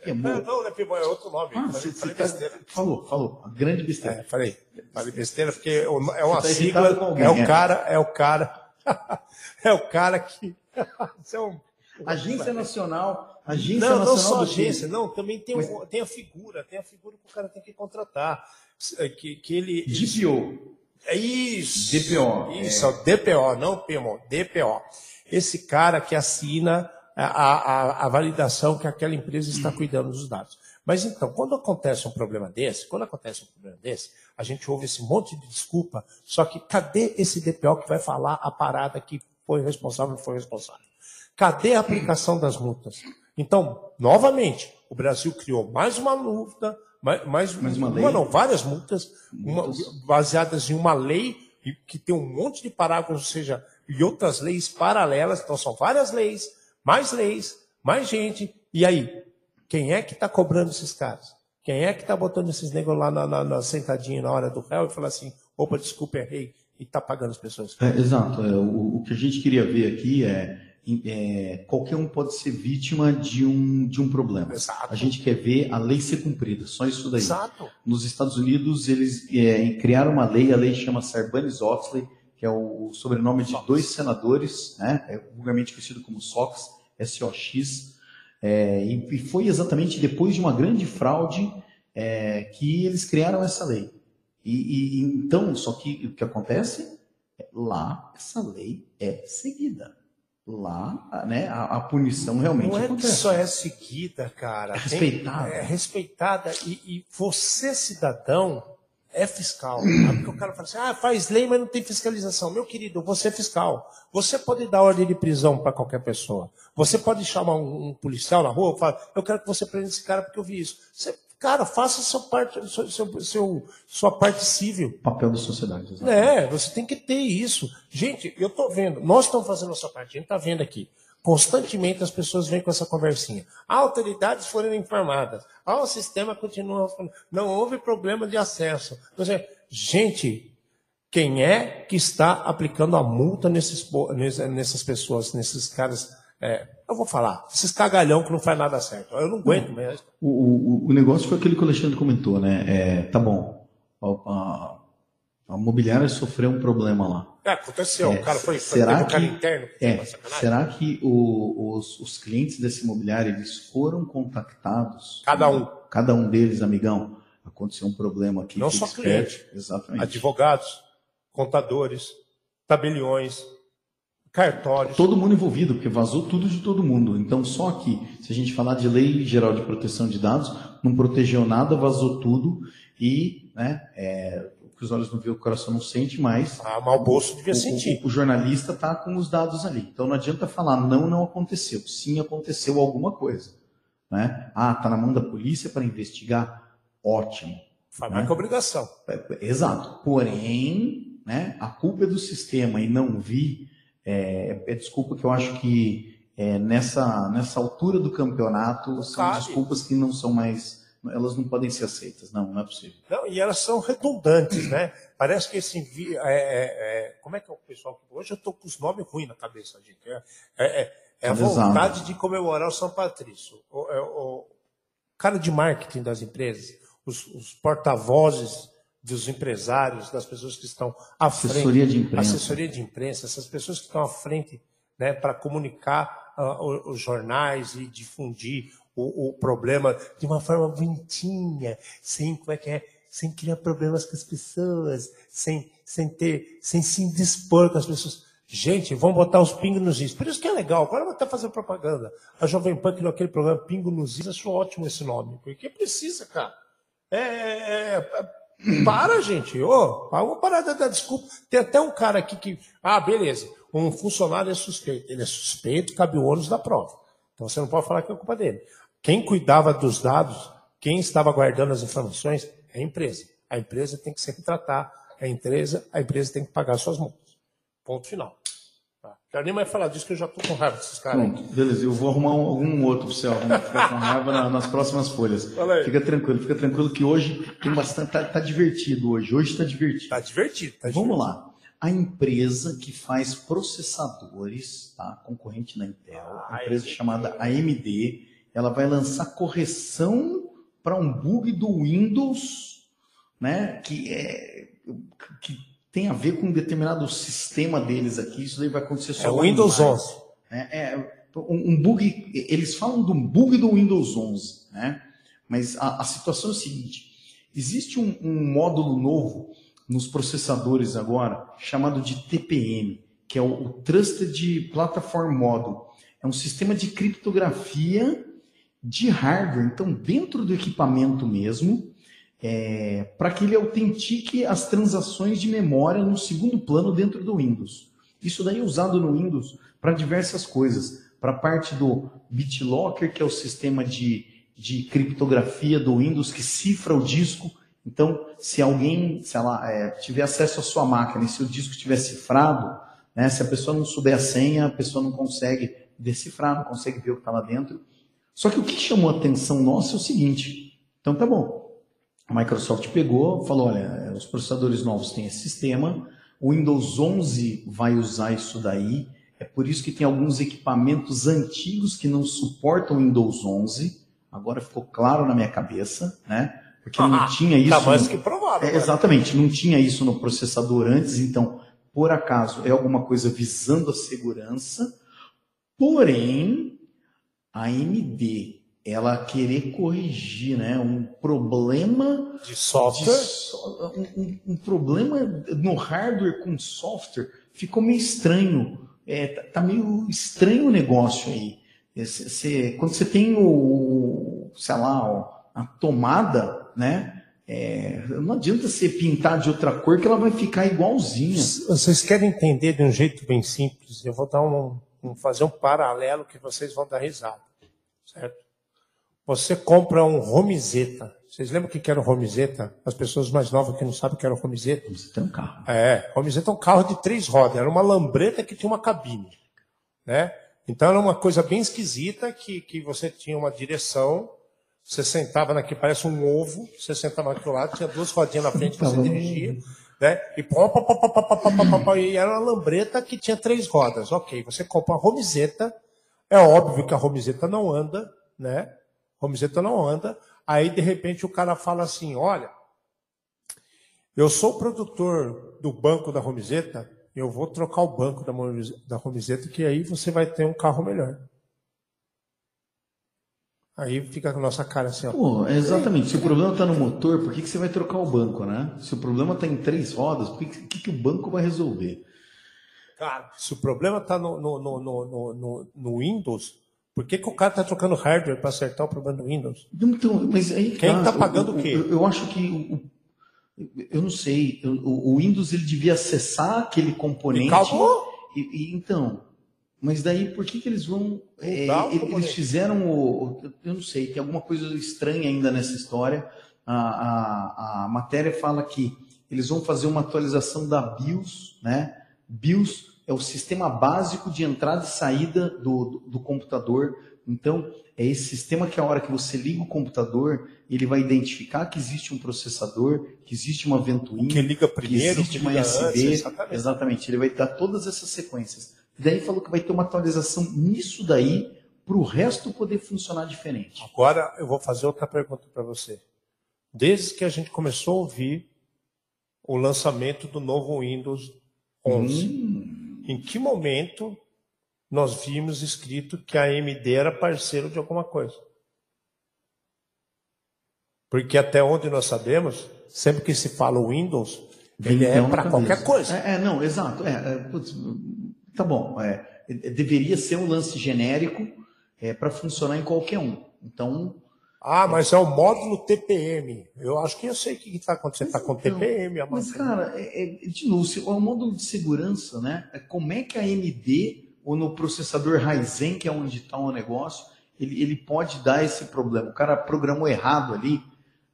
É, não, não, é PMO, é outro nome. Ah, falei, falei tá, falou, falou. Grande besteira. É, falei. Falei besteira porque é uma tá sigla. Alguém, é o é. cara, é o cara. *laughs* é o cara que. *laughs* é um, Agência Nacional. Agência não, Nacional não só agência, não, também tem, um, tem a figura, tem a figura que o cara tem que contratar. Que, que ele. DPO. É isso. DPO. Isso, é. DPO, não PMO, DPO. Esse cara que assina a, a, a validação que aquela empresa está cuidando dos dados. Mas então, quando acontece um problema desse, quando acontece um problema desse, a gente ouve esse monte de desculpa, só que cadê esse DPO que vai falar a parada que foi responsável ou foi responsável? Cadê a aplicação das multas? Então, novamente, o Brasil criou mais uma multa, mais, mais uma, uma não, várias multas, multas. Uma, baseadas em uma lei que tem um monte de parágrafos, ou seja, e outras leis paralelas. Então, são várias leis, mais leis, mais gente. E aí, quem é que está cobrando esses caras? Quem é que está botando esses negros lá na, na, na, sentadinha na hora do réu e fala assim, opa, desculpa, errei, e está pagando as pessoas? É, exato. É, o, o, que a gente queria ver aqui é é, qualquer um pode ser vítima de um, de um problema. Exato. A gente quer ver a lei ser cumprida, só isso daí. Exato. Nos Estados Unidos, eles é, criaram uma lei, a lei chama Sarbanes-Oxley, que é o sobrenome de dois senadores, né, é vulgarmente conhecido como SOX, S-O-X, é, e, foi exatamente depois de uma grande fraude é, que eles criaram essa lei. E, e então, só que o que acontece? Lá, essa lei é seguida lá, né, a, a, punição realmente Não é acontece. que só é seguida, cara. É respeitada. Tem, é respeitada e, e, você, cidadão, é fiscal. Porque o cara fala assim, ah, faz lei, mas não tem fiscalização. Meu querido, você é fiscal. Você pode dar ordem de prisão para qualquer pessoa. Você pode chamar um, um policial na rua e falar, eu quero que você prenda esse cara porque eu vi isso. Você Cara, faça sua parte, seu, seu, seu, sua parte civil. Papel da sociedade. Exatamente. É, você tem que ter isso. Gente, eu estou vendo, nós estamos fazendo a nossa parte, a gente está vendo aqui. Constantemente as pessoas vêm com essa conversinha. Autoridades foram informadas. Ah, o sistema continua. Não houve problema de acesso. Seja, gente, quem é que está aplicando a multa nesses, nessas pessoas, nesses caras é, eu vou falar, esses cagalhão que não faz nada certo. Eu não aguento mesmo. O, o, o negócio foi aquele que o Alexandre comentou, né? É, tá bom, a, a, a mobiliária sofreu um problema lá. É, aconteceu, é, o cara foi, foi será que, interno. É, será que o, os, os clientes desse imobiliário eles foram contactados? Cada um. Cada um deles, amigão. Aconteceu um problema aqui. Não só cliente. Exatamente. Advogados, contadores, tabeliões, cartórios. Todo mundo envolvido, porque vazou tudo de todo mundo. Então, só que, se a gente falar de lei geral de proteção de dados, não protegeu nada, vazou tudo e, né, é, que os olhos não vê, o coração não sente mais. Ah, mas o bolso devia o, sentir. O, o jornalista está com os dados ali. Então, não adianta falar, não, não aconteceu. Sim, aconteceu alguma coisa. Né? Ah, está na mão da polícia para investigar? Ótimo. Faz né? com obrigação. É, é, exato. Porém, né, a culpa é do sistema e não vi é, é desculpa que eu acho que é, nessa, nessa altura do campeonato são desculpas que não são mais elas não podem ser aceitas. Não, não é possível. Não, e elas são redundantes, né? Parece que esse. É, é, é, como é que é o pessoal? Hoje eu estou com os nomes ruins na cabeça, gente. É, é, é, é a vontade de comemorar o São Patrício. O, o, o cara de marketing das empresas, os, os porta-vozes dos empresários, das pessoas que estão à frente. Assessoria de imprensa. Assessoria de imprensa, essas pessoas que estão à frente né, para comunicar uh, os jornais e difundir o, o, problema de uma forma bonitinha, sem como é que é, sem criar problemas com as pessoas, sem, sem ter, sem se indispor com as pessoas. Gente, vamos botar os pingos nos is. Por isso que é legal. Agora vai estar fazendo propaganda. A Jovem Pan criou aquele programa Pingo nos is. Achou ótimo esse nome. Porque precisa, cara. É, é, é para, gente. Ô, vamos parar de dar desculpa. Tem até um cara aqui que. Ah, beleza. Um funcionário é suspeito. Ele é suspeito, cabe o ônus da prova. Então você não pode falar que é culpa dele. Quem cuidava dos dados, quem estava guardando as informações, é a empresa. A empresa tem que se retratar. A empresa, a empresa tem que pagar suas multas. Ponto final. Quero nem mais falar disso, que eu já estou com raiva desses caras. Pronto, beleza. Eu vou arrumar algum outro para você ficar com raiva nas próximas folhas. Fica tranquilo, fica tranquilo que hoje tem bastante. Tá, tá divertido hoje. Hoje está divertido. Está divertido, tá Vamos divertido. lá. A empresa que faz processadores, tá? concorrente da Intel, ah, empresa chamada AMD, ela vai lançar correção para um bug do Windows, né? Que é que tem a ver com um determinado sistema deles aqui. Isso daí vai acontecer só. É o Windows 11. É, é um, bug. Eles falam do bug do Windows 11, né? Mas a, a situação é a seguinte: existe um, um, módulo novo nos processadores agora chamado de TPM, que é o, o Trusted Platform Module. É um sistema de criptografia de hardware. Então, dentro do equipamento mesmo, é, para que ele autentique as transações de memória no segundo plano dentro do Windows. Isso daí é usado no Windows para diversas coisas. Para a parte do BitLocker, que é o sistema de, de criptografia do Windows que cifra o disco. Então, se alguém, lá, é, tiver acesso à sua máquina e se o disco estiver cifrado, né, se a pessoa não souber a senha, a pessoa não consegue decifrar, não consegue ver o que está lá dentro. Só que o que chamou a atenção nossa é o seguinte: então tá bom, a Microsoft pegou, falou, olha, os processadores novos têm esse sistema, o Windows 11 vai usar isso daí, é por isso que tem alguns equipamentos antigos que não suportam o Windows 11, agora ficou claro na minha cabeça, né? Porque ah, não tinha isso. Tá mais no... que provável. É, exatamente, não tinha isso no processador antes, então, por acaso, é alguma coisa visando a segurança, porém, AMD ela querer corrigir né, um problema de software, de, um, um, problema no hardware com software ficou meio estranho. É, tá, tá meio estranho o negócio aí. Você, quando você tem o, sei lá, a tomada, né? É, não adianta você pintar de outra cor que ela vai ficar igualzinha. Vocês querem entender de um jeito bem simples? Eu vou dar um, um fazer um paralelo que vocês vão dar risada, certo? Você compra um Romizeta. Vocês lembram o que era o Romizeta? As pessoas mais novas que não sabem o que era o Romizeta. Romizeta é um carro. É, Romizeta é um carro de três rodas. Era uma lambreta que tinha uma cabine. Né? Então era uma coisa bem esquisita que, que você tinha uma direção, você sentava naquele, parece um ovo, você sentava naquele lado, tinha duas rodinhas na frente que você dirigia, né? E, pô, pô, pô, pô, pô, pô, e era uma lambreta que tinha três rodas. Ok, você compra a Romizeta, é óbvio que a Romizeta não anda, né? Romizeta não anda. Aí, de repente, o cara fala assim: olha, eu sou produtor do banco da Romizeta, eu vou trocar o banco da Romizeta, que aí você vai ter um carro melhor. Aí fica a nossa cara assim, ó. Pô, exatamente. Se o problema está no motor, por que, que você vai trocar o banco, né? Se o problema está em três rodas, por que, que, que o banco vai resolver? Cara, se o problema está no, no, no, no, no Windows, por que, que o cara está trocando hardware para acertar o problema do Windows? Então, mas aí, Quem está pagando o, quê? Eu, eu acho que eu não sei. O, o, Windows ele devia acessar aquele componente. E, e, então, mas daí por que, que eles vão? É, eles fizeram o. Eu não sei. Tem alguma coisa estranha ainda nessa história. A, a, a matéria fala que eles vão fazer uma atualização da BIOS, né? BIOS é o sistema básico de entrada e saída do, do, do computador Então, é esse sistema que a hora que você liga o computador, ele vai identificar que existe um processador, que existe uma ventoinha, que liga primeiro, que existe que uma USB. exatamente. exatamente. Ele vai dar todas essas sequências. Daí falou que vai ter uma atualização nisso daí para o resto poder funcionar diferente. Agora eu vou fazer outra pergunta para você. Desde que a gente começou a ouvir o lançamento do novo Windows 11, Hum, em que momento nós vimos escrito que a AMD era parceiro de alguma coisa? Porque até onde nós sabemos, sempre que se fala Windows, ele é então para qualquer coisa. É, é, não, exato. É, é, putz, tá bom. é, é, deveria ser um lance genérico para funcionar em qualquer um. Então, Ah, mas é o módulo TPM. Eu acho que eu sei o que está acontecendo. Está com então, TPM, a Mas, cara, é, é, de novo, se- o módulo de segurança, né? é Como é que a AMD, ou no processador Ryzen, que é onde está o negócio, ele, ele pode dar esse problema? O cara programou errado ali,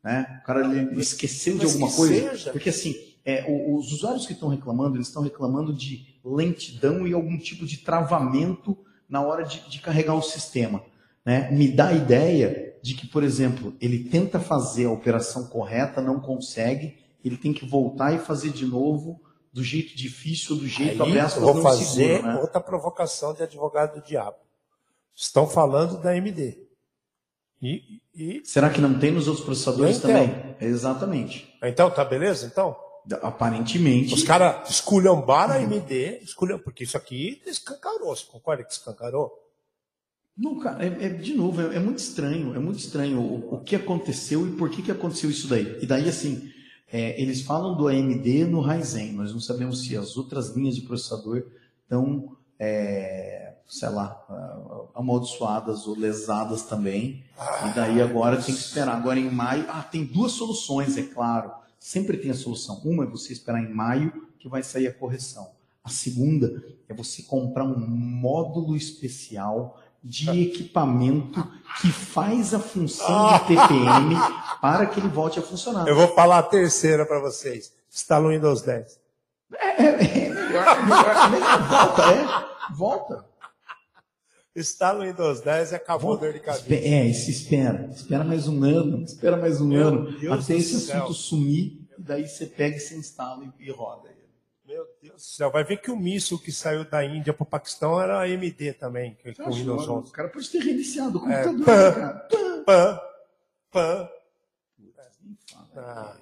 né? O cara ele esqueceu de alguma coisa. seja. Porque, assim, é, os usuários que estão reclamando, eles estão reclamando de lentidão e algum tipo de travamento na hora de, de carregar o sistema. Né? Me dá ideia de que, por exemplo, ele tenta fazer a operação correta, não consegue, ele tem que voltar e fazer de novo do jeito difícil, do jeito Aí aspas, vou fazer seguro, né? outra provocação de advogado do diabo. Estão falando da AMD. E, e- Será que não tem nos outros processadores Então. também? Exatamente. então, tá beleza? Então, Aparentemente. os caras esculhambaram a AMD, esculham, porque isso aqui escancarou. Você concorda que escancarou? Cara, é, é- de novo, é, é muito estranho, é muito estranho o, o que aconteceu e por que, que aconteceu isso daí. E daí, assim, é, eles falam do AMD no Ryzen, nós não sabemos se as outras linhas de processador estão, é, sei lá, amaldiçoadas ou lesadas também. E daí agora tem que esperar. Agora em maio, ah, tem duas soluções, é claro. Sempre tem a solução. Uma é você esperar em maio, que vai sair a correção. A segunda é você comprar um módulo especial de equipamento que faz a função de TPM para que ele volte a funcionar. Eu vou falar a terceira para vocês. Instala o Windows 10. É, é melhor, é. Volta, é. Volta. Instala o Windows 10 e acabou a dor de cabeça. É, se espera. Espera mais um ano. Espera mais um Meu ano. Deus até esse céu. assunto sumir. E daí você pega e você instala e, roda. Meu Deus do céu. Vai ver que o míssil que saiu da Índia para o Paquistão era a AMD também, que, com o Windows Acho, 11. o cara pode ter reiniciado o É, computador, pã. cara. Pã, pã. Ah.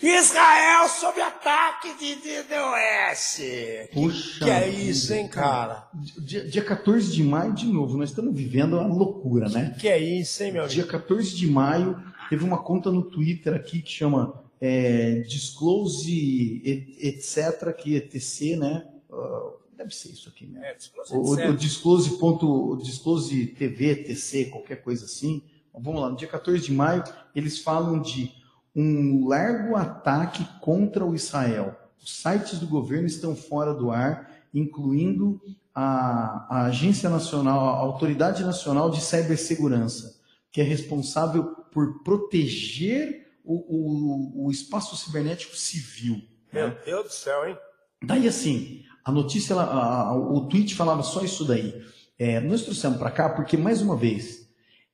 Israel sob ataque de DDoS. Puxa que é isso, hein, cara? Dia, dia 14 de maio, de novo, nós estamos vivendo uma loucura, né? Que é isso, hein, meu amigo? Dia 14 de maio, teve uma conta no Twitter aqui que chama é, Disclose et- etc, que etc, né? Ah, deve ser isso aqui, né? É, O, o, o disclose, ponto, o disclose TV, TC, qualquer coisa assim. Vamos lá, no dia 14 de maio, eles falam de um largo ataque contra o Israel. Os sites do governo estão fora do ar, incluindo a, a Agência Nacional, a Autoridade Nacional de Cibersegurança, que é responsável por proteger o, o, o espaço cibernético civil. né? Meu Deus do céu, hein? Daí assim, a notícia, ela- a- a- o tweet falava só isso daí. É, nós trouxemos para cá porque, mais uma vez,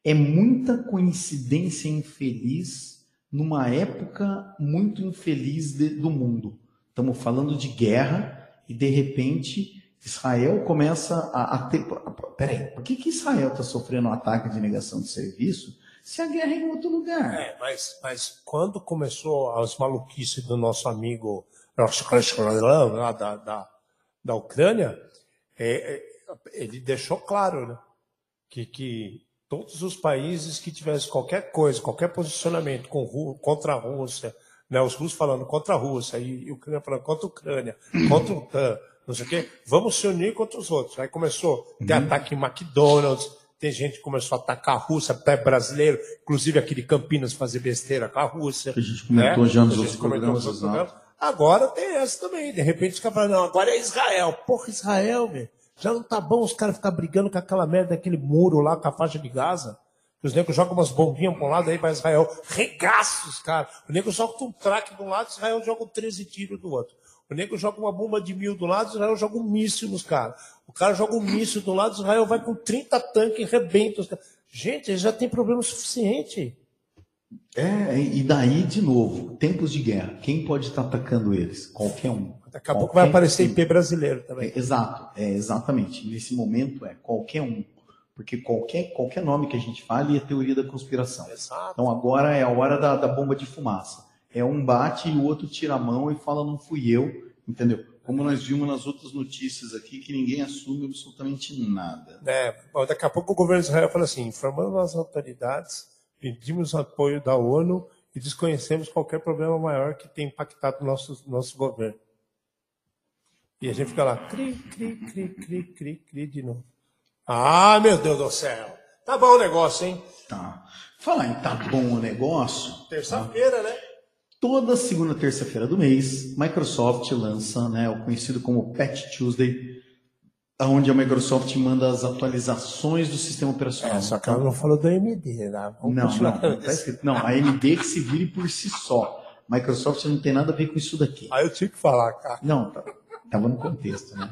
é muita coincidência infeliz numa época muito infeliz de- do mundo. Estamos falando de guerra e, de repente, Israel começa a, a ter... Peraí, por que, que Israel está sofrendo um ataque de negação de serviço se a guerra é em outro lugar? É, mas, mas quando começou as maluquices do nosso amigo lá da, da, da Ucrânia, é, é, ele deixou claro né, que, que todos os países que tivessem qualquer coisa, qualquer posicionamento com, contra a Rússia, né, os russos falando contra a Rússia e, e a Ucrânia falando contra a Ucrânia, *coughs* contra o OTAN, não sei o quê, vamos se unir contra os outros. Aí começou a ter ataque em McDonald's, tem gente que começou a atacar a Rússia, até brasileiro, inclusive aquele Campinas fazer besteira com a Rússia. Que a gente comentou já nos Que outros programas, exato. Agora tem essa também. De repente os caras falam, não, agora é Israel. Porra, Israel, velho. Já não tá bom os caras ficar brigando com aquela merda daquele muro lá com a faixa de Gaza. Os negros jogam umas bombinhas para um lado, aí vai Israel, regaça os caras. O nego joga um traque de um lado, Israel joga 13 tiros do outro. O nego joga uma bomba de mil do lado, Israel joga um míssil nos caras. O cara joga um míssil do lado, Israel vai com 30 tanques e rebenta os caras. Gente, eles já tem problema suficiente. É, e daí, de novo, tempos de guerra. Quem pode estar atacando eles? Qualquer um. Daqui a pouco vai aparecer IP brasileiro também. É, exato, é, exatamente. Nesse momento é qualquer um. Porque qualquer, qualquer nome que a gente fale é teoria da conspiração. Exato. Então agora é a hora da, da bomba de fumaça. É um bate e o outro tira a mão e fala, não fui eu, entendeu? Como nós vimos nas outras notícias aqui, que ninguém assume absolutamente nada. É, daqui a pouco o governo de Israel fala assim: informando as autoridades, pedimos apoio da ONU e desconhecemos qualquer problema maior que tenha impactado o nosso, nosso governo. E a gente fica lá, cri, cri, cri, cri, cri, cri de novo. Ah, meu Deus do céu! Tá bom o negócio, hein? Tá. Falar em tá bom o negócio. Terça-feira, tá? né? Toda segunda terça-feira do mês, Microsoft lança né, o conhecido como Patch Tuesday, onde a Microsoft manda as atualizações do sistema operacional. É, só que ela não falou da AMD, né? Vamos não, não, não, tá escrito. Não, a AMD que se vire por si só. Microsoft não tem nada a ver com isso daqui. Aí eu tinha que falar, cara. Não, tá, tava no contexto, né?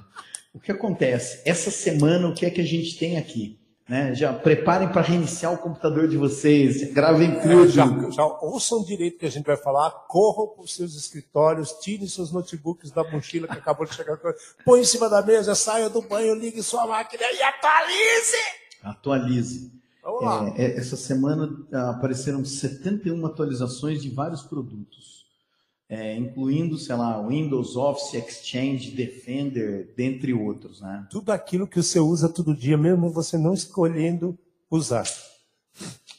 O que acontece? Essa semana, o que é que a gente tem aqui? Né? Já preparem para reiniciar o computador de vocês, gravem tudo. É, já, já ouçam direito que a gente vai falar, corram para os seus escritórios, tirem seus notebooks da mochila que acabou de chegar, põe em cima da mesa, saia do banho, ligue sua máquina e atualize! Atualize. Vamos lá. É, é essa semana apareceram 71 atualizações de vários produtos é, incluindo, sei lá, Windows, Office, Exchange, Defender, dentre outros, né? Tudo aquilo que você usa todo dia, mesmo você não escolhendo usar.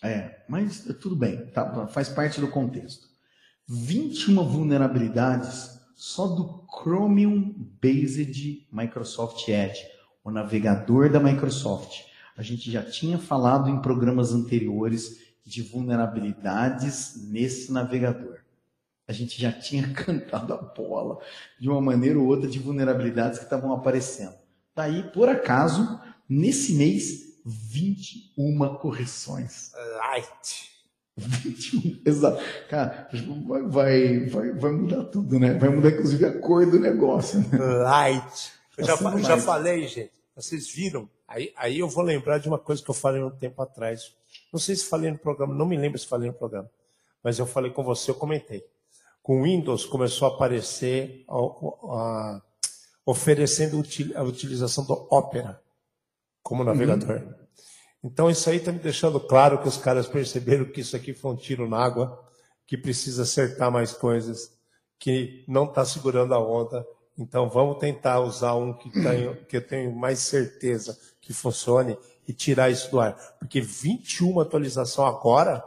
É, mas tudo bem, tá, faz parte do contexto. 21 vulnerabilidades só do Chromium Based Microsoft Edge, o navegador da Microsoft. A gente já tinha falado em programas anteriores de vulnerabilidades nesse navegador a gente já tinha *laughs* cantado a bola de uma maneira ou outra de vulnerabilidades que estavam aparecendo. Daí, por acaso, nesse mês, 21 correções. Light. 21, exato. Cara, vai, vai, vai, mudar tudo, né? Vai mudar, inclusive, a cor do negócio. Né? Light. Eu já, eu já falei, gente. Vocês viram? Aí, aí eu vou lembrar de uma coisa que eu falei um tempo atrás. Não sei se falei no programa, não me lembro se falei no programa. Mas eu falei com você, eu comentei com Windows começou a aparecer a, a, oferecendo a utilização do Opera como navegador. Uhum. Então isso aí está me deixando claro que os caras perceberam que isso aqui foi um tiro na água, que precisa acertar mais coisas, que não está segurando a onda. Então vamos tentar usar um que, tenho, que eu tenho mais certeza que funcione e tirar isso do ar. Porque 21 atualização agora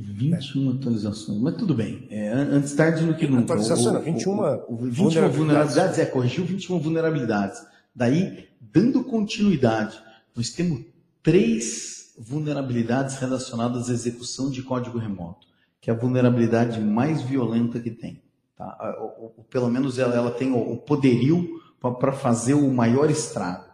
21 atualizações, mas tudo bem. É, antes tarde do que nunca. Atualização, o, 21, o, o, 21 vulnerabilidades. vulnerabilidades. É, corrigiu 21 vulnerabilidades. Daí, dando continuidade, nós temos três vulnerabilidades relacionadas à execução de código remoto, que é a vulnerabilidade mais violenta que tem. Tá? Ou, ou, pelo menos ela, ela tem o, o poderio para fazer o maior estrago.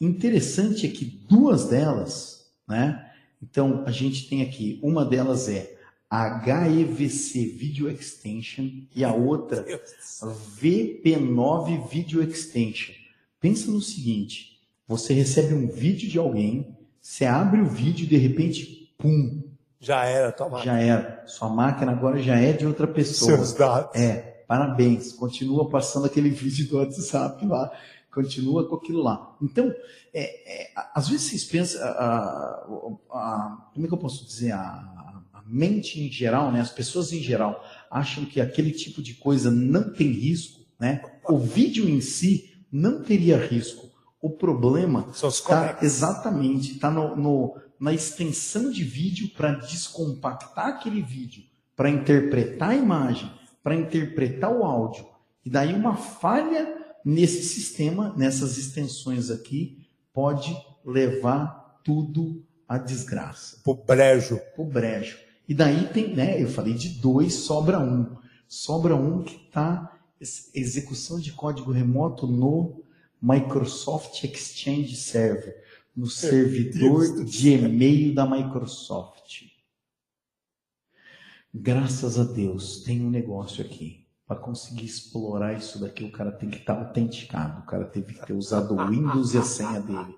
Interessante é que duas delas, né? Então, a gente tem aqui, uma delas é HEVC Video Extension e a outra VP9 Video Extension. Pensa no seguinte, você recebe um vídeo de alguém, você abre o vídeo e de repente, pum. Já era, tua máquina. Já era. Sua máquina agora já é de outra pessoa. Seus dados. É, parabéns. Continua passando aquele vídeo do WhatsApp lá continua com aquilo lá. Então, é, é, às vezes vocês pensam, a, a, a, como é que eu posso dizer, a, mente em geral, né, as pessoas em geral, acham que aquele tipo de coisa não tem risco, né? O vídeo em si não teria risco. O problema está exatamente está no, no, na extensão de vídeo para descompactar aquele vídeo, para interpretar a imagem, para interpretar o áudio. E daí uma falha nesse sistema, nessas extensões aqui, pode levar tudo à desgraça. Pro brejo. Pro brejo. E daí tem, né? Eu falei de dois, sobra um. Sobra um que está execução de código remoto no Microsoft Exchange Server. no servidor de e-mail da Microsoft. Graças a Deus, tem um negócio aqui. Para conseguir explorar isso daqui, o cara tem que estar autenticado. O cara teve que ter usado o Windows e a senha dele.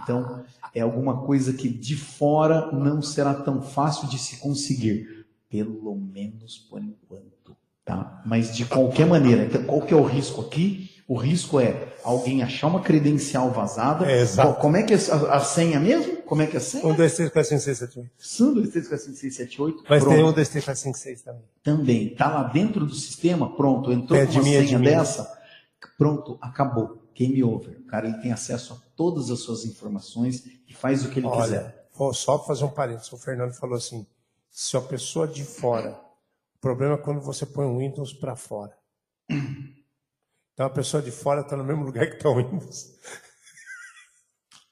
Então, é alguma coisa que de fora não será tão fácil de se conseguir. Pelo menos por enquanto. Tá? Mas de qualquer maneira, qual que é o risco aqui? O risco é alguém achar uma credencial vazada. É, exato. Como é que é a, a senha mesmo? Como é que é a senha? 1, 2, 3, 4, 5, 6, 7, 8. São 2, 3, 4, 5, 6, 7, 8. Mas Pronto. tem 1, 2, 3, 4, 5, 6 também. Também. Tá lá dentro do sistema, pronto. Entrou Pede com uma minha, senha dessa, pronto, acabou. Game over. O cara ele tem acesso a todas as suas informações e faz o que ele quiser. Olha, só fazer um parênteses. O Fernando falou assim: se a pessoa de fora, o problema é quando você põe o Windows para fora. Então a pessoa de fora está no mesmo lugar que está o Windows.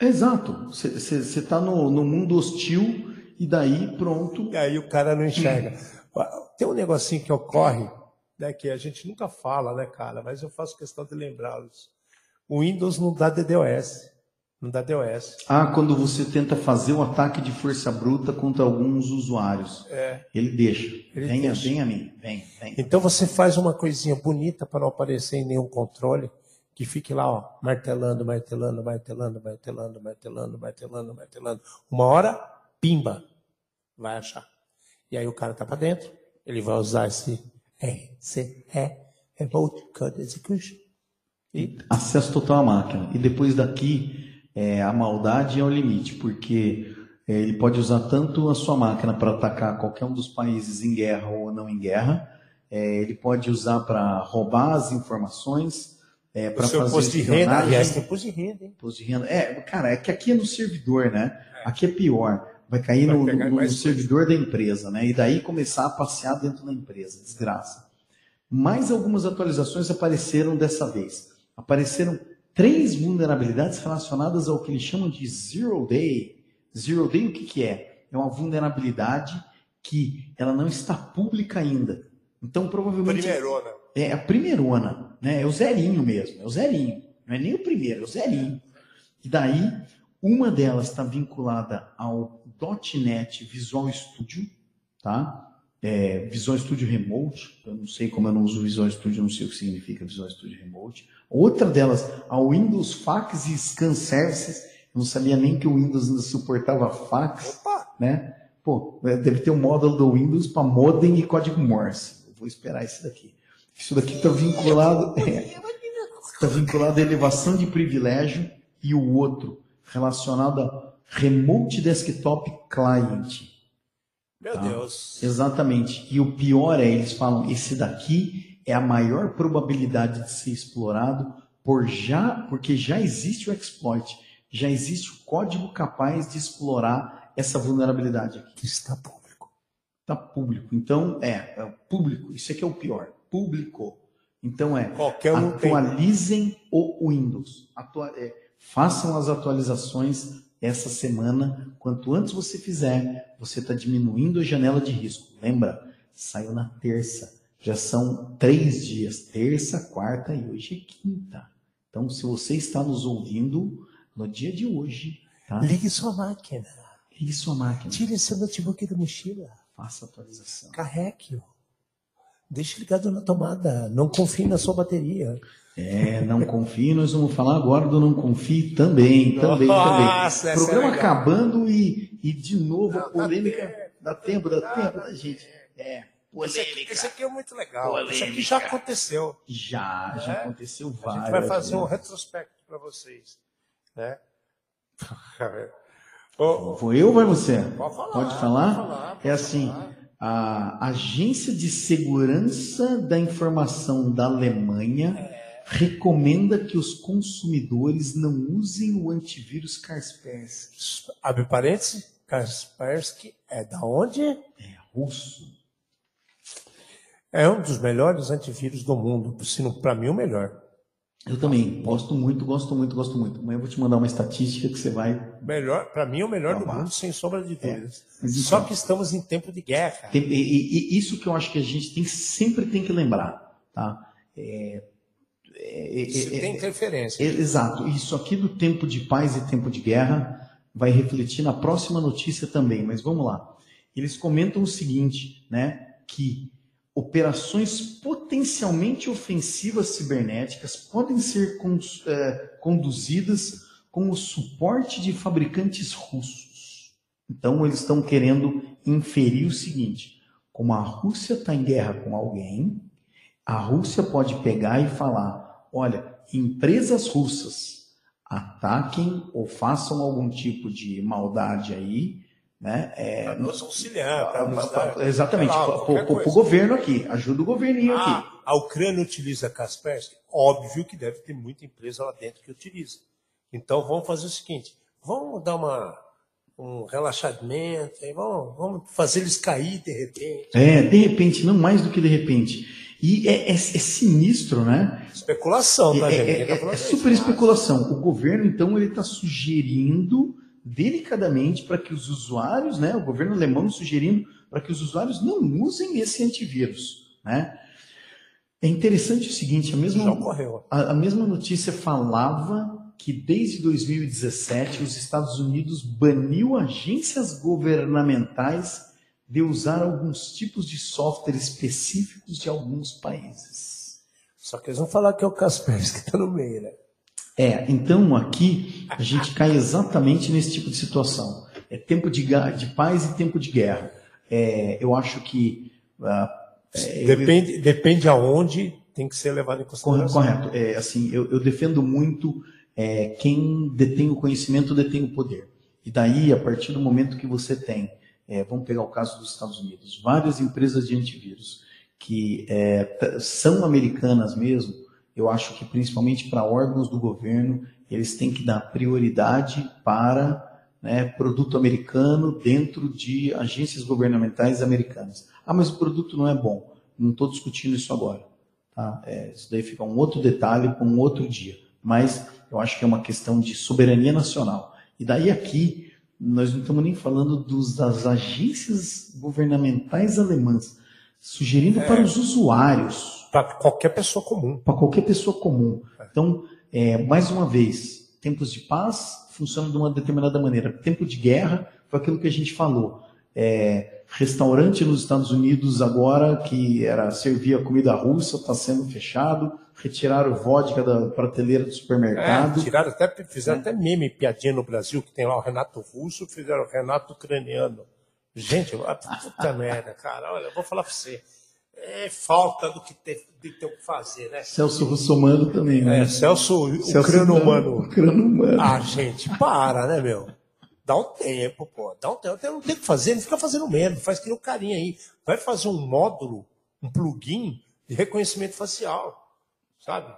Exato. Você está no, no mundo hostil e daí pronto. E aí o cara não enxerga. *laughs* Tem um negocinho que ocorre, né, que a gente nunca fala, né, cara? Mas eu faço questão de lembrá-los. O Windows não dá DDoS. Não dá DOS. Ah, quando você tenta fazer um ataque de força bruta contra alguns usuários. É. Ele deixa. Ele venha, deixa. venha a mim. Vem, vem. Então você faz uma coisinha bonita para não aparecer em nenhum controle, que fique lá, ó, martelando, martelando, martelando, martelando, martelando, martelando, martelando. Uma hora, pimba, vai achar. E aí o cara tá para dentro, ele vai usar esse RCE, Remote Code Execution. E acesso total à máquina. E depois daqui, é, a maldade é o limite, porque é, ele pode usar tanto a sua máquina para atacar qualquer um dos países em guerra ou não em guerra, é, ele pode usar para roubar as informações, é, para fazer posto de renda, aliás, tem posto de renda, hein? Imposto de renda. É, cara, é que aqui é no servidor, né? Aqui é pior. Vai cair Vai no, no- no servidor da empresa, né? E daí começar a passear dentro da empresa. Desgraça. Mais algumas atualizações apareceram dessa vez. Apareceram três vulnerabilidades relacionadas ao que eles chamam de Zero Day. Zero Day o que, que é? É uma vulnerabilidade que ela não está pública ainda. Então, provavelmente. Primeirona. É a primeirona, né? É o zerinho mesmo, é o zerinho. Não é nem o primeiro, é o zerinho. E daí, uma delas está vinculada ao .NET Visual Studio, tá? É, Visual Studio Remote, eu não sei como eu não uso Visual Studio, não sei o que significa Visual Studio Remote. Outra delas, ao Windows Fax e Scan Services, eu não sabia nem que o Windows ainda suportava fax Opa! né? Pô, deve ter um módulo do Windows para modem e código Morse. Eu vou esperar isso daqui. Isso daqui está vinculado, está *laughs* vinculado à elevação de privilégio e o outro relacionado a Remote Desktop Client. Meu Tá. Deus. Exatamente. E o pior é, eles falam, esse daqui é a maior probabilidade de ser explorado por já, porque já existe o exploit, já existe o código capaz de explorar essa vulnerabilidade aqui. Está público. Está público. Então, é, é o público. Isso aqui é o pior. Público. Então, é, Qualquer um tem. atualizem o Windows. Atua- é, façam as atualizações essa semana. Quanto antes você fizer, você está diminuindo a janela de risco. Lembra? Saiu na terça. Já são três dias. Terça, quarta e hoje é quinta. Então, se você está nos ouvindo no dia de hoje, tá? Ligue sua máquina. ligue sua máquina. Tire seu notebook da mochila. Faça a atualização. Carregue-o. Deixe ligado na tomada. Não confie na sua bateria. É, não confie, nós vamos falar agora do não confie também, também, Nossa, também. essa Programa é acabando e, e de novo a Dá- dá polêmica. tempo. Dá tempo, dá tempo, da gente. É, Esse aqui, polêmica. esse aqui é muito legal. Isso aqui Polêmica. já aconteceu. Já, já É? aconteceu A gente várias vai fazer um retrospecto para vocês. Né? *laughs* Vou eu ou vai você? Pode falar, Pode falar? pode falar, pode é assim, falar. A Agência de Segurança da Informação da Alemanha É. recomenda que os consumidores não usem o antivírus Kaspersky. Abre parênteses. Kaspersky é da onde? É russo. É um dos melhores antivírus do mundo. Se não, para mim, o melhor. Eu também gosto muito, gosto muito, gosto muito. Amanhã eu vou te mandar uma estatística que você vai. Melhor, para mim, o melhor do Vamos lá. mundo, sem sombra de dúvidas. mas Só que estamos em tempo de guerra. Tem- e, e- isso que eu acho que a gente tem, sempre tem que lembrar, tá? É, é, é, é, tem interferência. é, exato. Isso aqui do tempo de paz e tempo de guerra, vai refletir na próxima notícia também, mas vamos lá. Eles comentam o seguinte, né, que operações potencialmente ofensivas cibernéticas podem ser é, conduzidas com o suporte de fabricantes russos. Então, eles estão querendo inferir o seguinte: como a Rússia está em guerra com alguém, a Rússia pode pegar e falar: olha, empresas russas ataquem ou façam algum tipo de maldade aí, né? É, para nos auxiliar, para exatamente, para o governo aqui, ajuda o governinho ah, aqui. A Ucrânia utiliza Kaspersky? Óbvio que deve ter muita empresa lá dentro que utiliza. Então vamos fazer o seguinte: vamos dar uma, um relaxamento, vamos, vamos fazer eles cair de repente. É, de repente, não mais do que de repente. E é, é, é sinistro, né? Especulação, tá, é, gente? É, é, é super especulação. O governo, então, ele está sugerindo delicadamente para que os usuários, né? O governo alemão sugerindo para que os usuários não usem esse antivírus, né? É interessante o seguinte, a mesma, a, a mesma notícia falava que desde 2017 os Estados Unidos baniu agências governamentais de usar alguns tipos de software específicos de alguns países. Só que eles vão falar que é o Kaspersky que está no meio, né? É, então aqui a gente cai exatamente nesse tipo de situação. É tempo de, de paz e tempo de guerra. É, eu acho que. Uh, depende, eu... depende aonde tem que ser levado em consideração. Correto. É, assim, eu, eu defendo muito é, quem detém o conhecimento detém o poder. E daí, a partir do momento que você tem é, vamos pegar o caso dos Estados Unidos, várias empresas de antivírus que é, são americanas mesmo, eu acho que principalmente para órgãos do governo, eles têm que dar prioridade para né, produto americano dentro de agências governamentais americanas. Ah, mas o produto não é bom. Não estou discutindo isso agora. Tá? É, isso daí fica um outro detalhe para um outro dia. Mas eu acho que é uma questão de soberania nacional. E daí aqui nós não estamos nem falando dos, das agências governamentais alemãs, sugerindo é, para os usuários. Para qualquer pessoa comum. Para qualquer pessoa comum. Então, é, mais uma vez, tempos de paz funcionam de uma determinada maneira. Tempo de guerra foi aquilo que a gente falou. É, restaurante nos Estados Unidos agora que era servia comida russa está sendo fechado retiraram vodka da prateleira do supermercado. É, tiraram até, fizeram é. até meme, piadinha no Brasil, que tem lá o Renato Russo, fizeram o Renato Ucraniano. Gente, puta *laughs* merda, cara, olha, eu vou falar pra você. É falta do que ter, de ter o que fazer, né? Celso Russomano também, né? É, Celso, Celso Ucrano-humano. Ucrano-humano. Ah, gente, para, né, meu? Dá um tempo, pô. Dá um tempo. Não tem o que fazer, não fica fazendo medo. Faz que nem o carinha aí. Vai fazer um módulo, um plugin de reconhecimento facial sabe?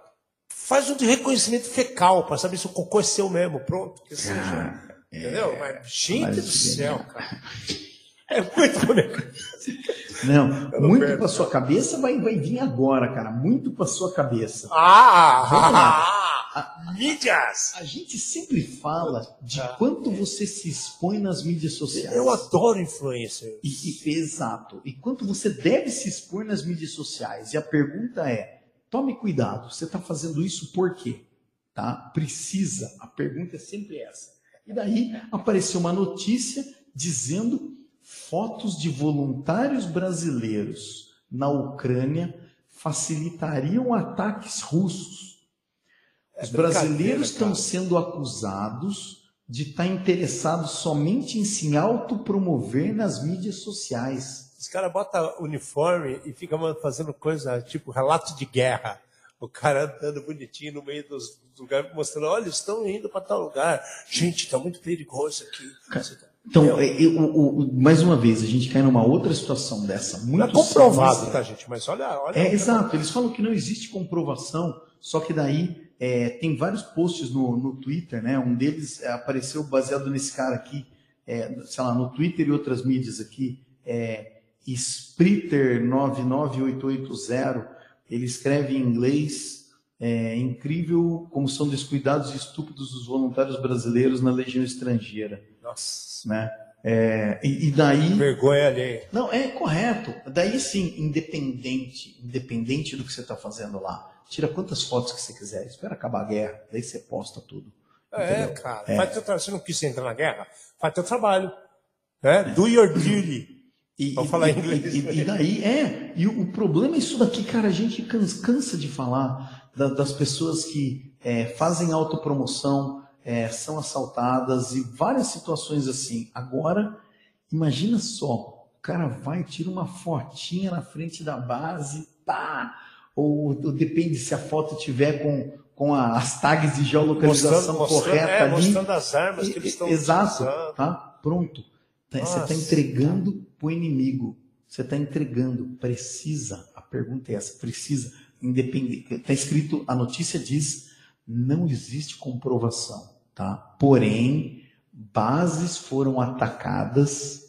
Faz um de reconhecimento fecal para saber se o cocô é seu mesmo, pronto. Que seja. Ah, entendeu? É, Mas, gente do céu, cara. *laughs* É muito negócio. Não, não muito para sua cabeça vai, vai vir agora, cara. Muito para sua cabeça. Ah! ah mídias! A gente sempre fala de ah. quanto você se expõe nas mídias sociais. Eu adoro influencers. E, e, exato. E quanto você deve se expor nas mídias sociais. E a pergunta é: Tome cuidado, você está fazendo isso por quê? Tá? Precisa, a pergunta é sempre essa. E daí apareceu uma notícia dizendo fotos de voluntários brasileiros na Ucrânia facilitariam ataques russos. É Os brasileiros estão sendo acusados de estar tá interessados somente em se autopromover nas mídias sociais. Os caras botam uniforme e ficam fazendo coisa tipo relato de guerra. O cara andando bonitinho no meio dos lugares, mostrando: olha, estão indo para tal lugar. Gente, está muito perigoso aqui. Então, eu, eu, mais uma vez, a gente cai numa outra situação dessa. Muito é comprovado, tá, gente? Mas olha. olha é, exato, eles falam que não existe comprovação, só que daí é, tem vários posts no, no Twitter, né? Um deles é, apareceu baseado nesse cara aqui, é, sei lá, no Twitter e outras mídias aqui. É, Spritter 99880, ele escreve em inglês, é incrível como são descuidados e estúpidos os voluntários brasileiros na legião estrangeira. Nossa. Né? É, e, e, daí. Vergonha ali. Não, é correto. Daí sim, independente, independente do que você está fazendo lá. Tira quantas fotos que você quiser. Espera acabar a guerra, daí você posta tudo. É, cara. É. Faz teu trabalho. Você não quis entrar na guerra? Faz teu trabalho. Né? Do your duty. E, Vamos falar em inglês. E, e, daí, é. E o, o, problema é isso daqui, cara. A gente cansa de falar da, das pessoas que é, fazem autopromoção, é, são assaltadas e várias situações assim. Agora, imagina só. O cara vai, tira uma fotinha na frente da base, pá! Ou, ou depende se a foto tiver com, com as tags de geolocalização mostrando, correta é, ali. Mostrando as armas que eles estão Exato, utilizando. tá? Pronto. Tá, você está entregando para o inimigo. Você está entregando. Precisa. A pergunta é essa. Precisa. Independente. Está escrito, a notícia diz, não existe comprovação. Tá? Porém, bases foram atacadas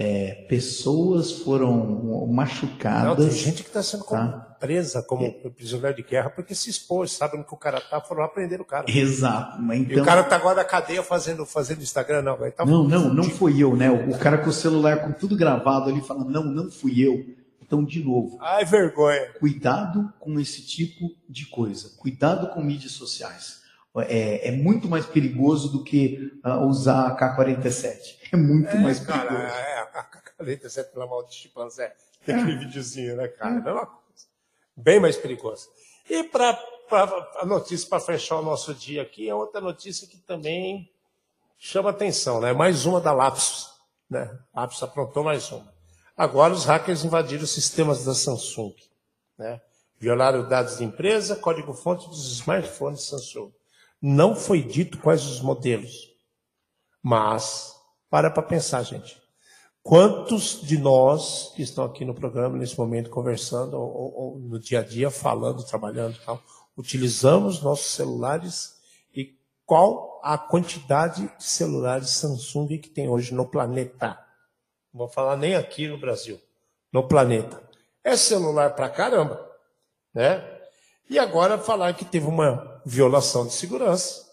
é, pessoas foram machucadas. Não, tem gente que está sendo tá? presa como é. prisioneiro de guerra porque se expôs, sabem que o cara tá, foram lá prender o cara. Exato. Então... E o então cara tá agora na cadeia fazendo, fazendo Instagram, não. Tá não, não, não fui eu, né? O cara com o celular com tudo gravado ali falando, não, não fui eu. Então, de novo. Ai, vergonha. Cuidado com esse tipo de coisa. Cuidado com mídias sociais. É, é muito mais perigoso do que uh, usar a K-47. É muito é, mais perigoso. Cara, é, Leita sempre pela mão de chimpanzé. Tem aquele é. videozinho, né, cara? É. Mesma coisa. Bem mais perigoso. E para a notícia, para fechar o nosso dia aqui, é outra notícia que também chama atenção, né? Mais uma da Lapsus. Né? Lapsus aprontou mais uma. Agora os hackers invadiram os sistemas da Samsung. Né? Violaram dados de empresa, código-fonte dos smartphones Samsung. Não foi dito quais os modelos. Mas, para para pensar, gente. Quantos de nós que estão aqui no programa nesse momento conversando, ou, ou no dia a dia, falando, trabalhando e tal, utilizamos nossos celulares e qual a quantidade de celulares Samsung que tem hoje no planeta? Não vou falar nem aqui no Brasil, no planeta. É celular pra caramba, né? E agora falar que teve uma violação de segurança.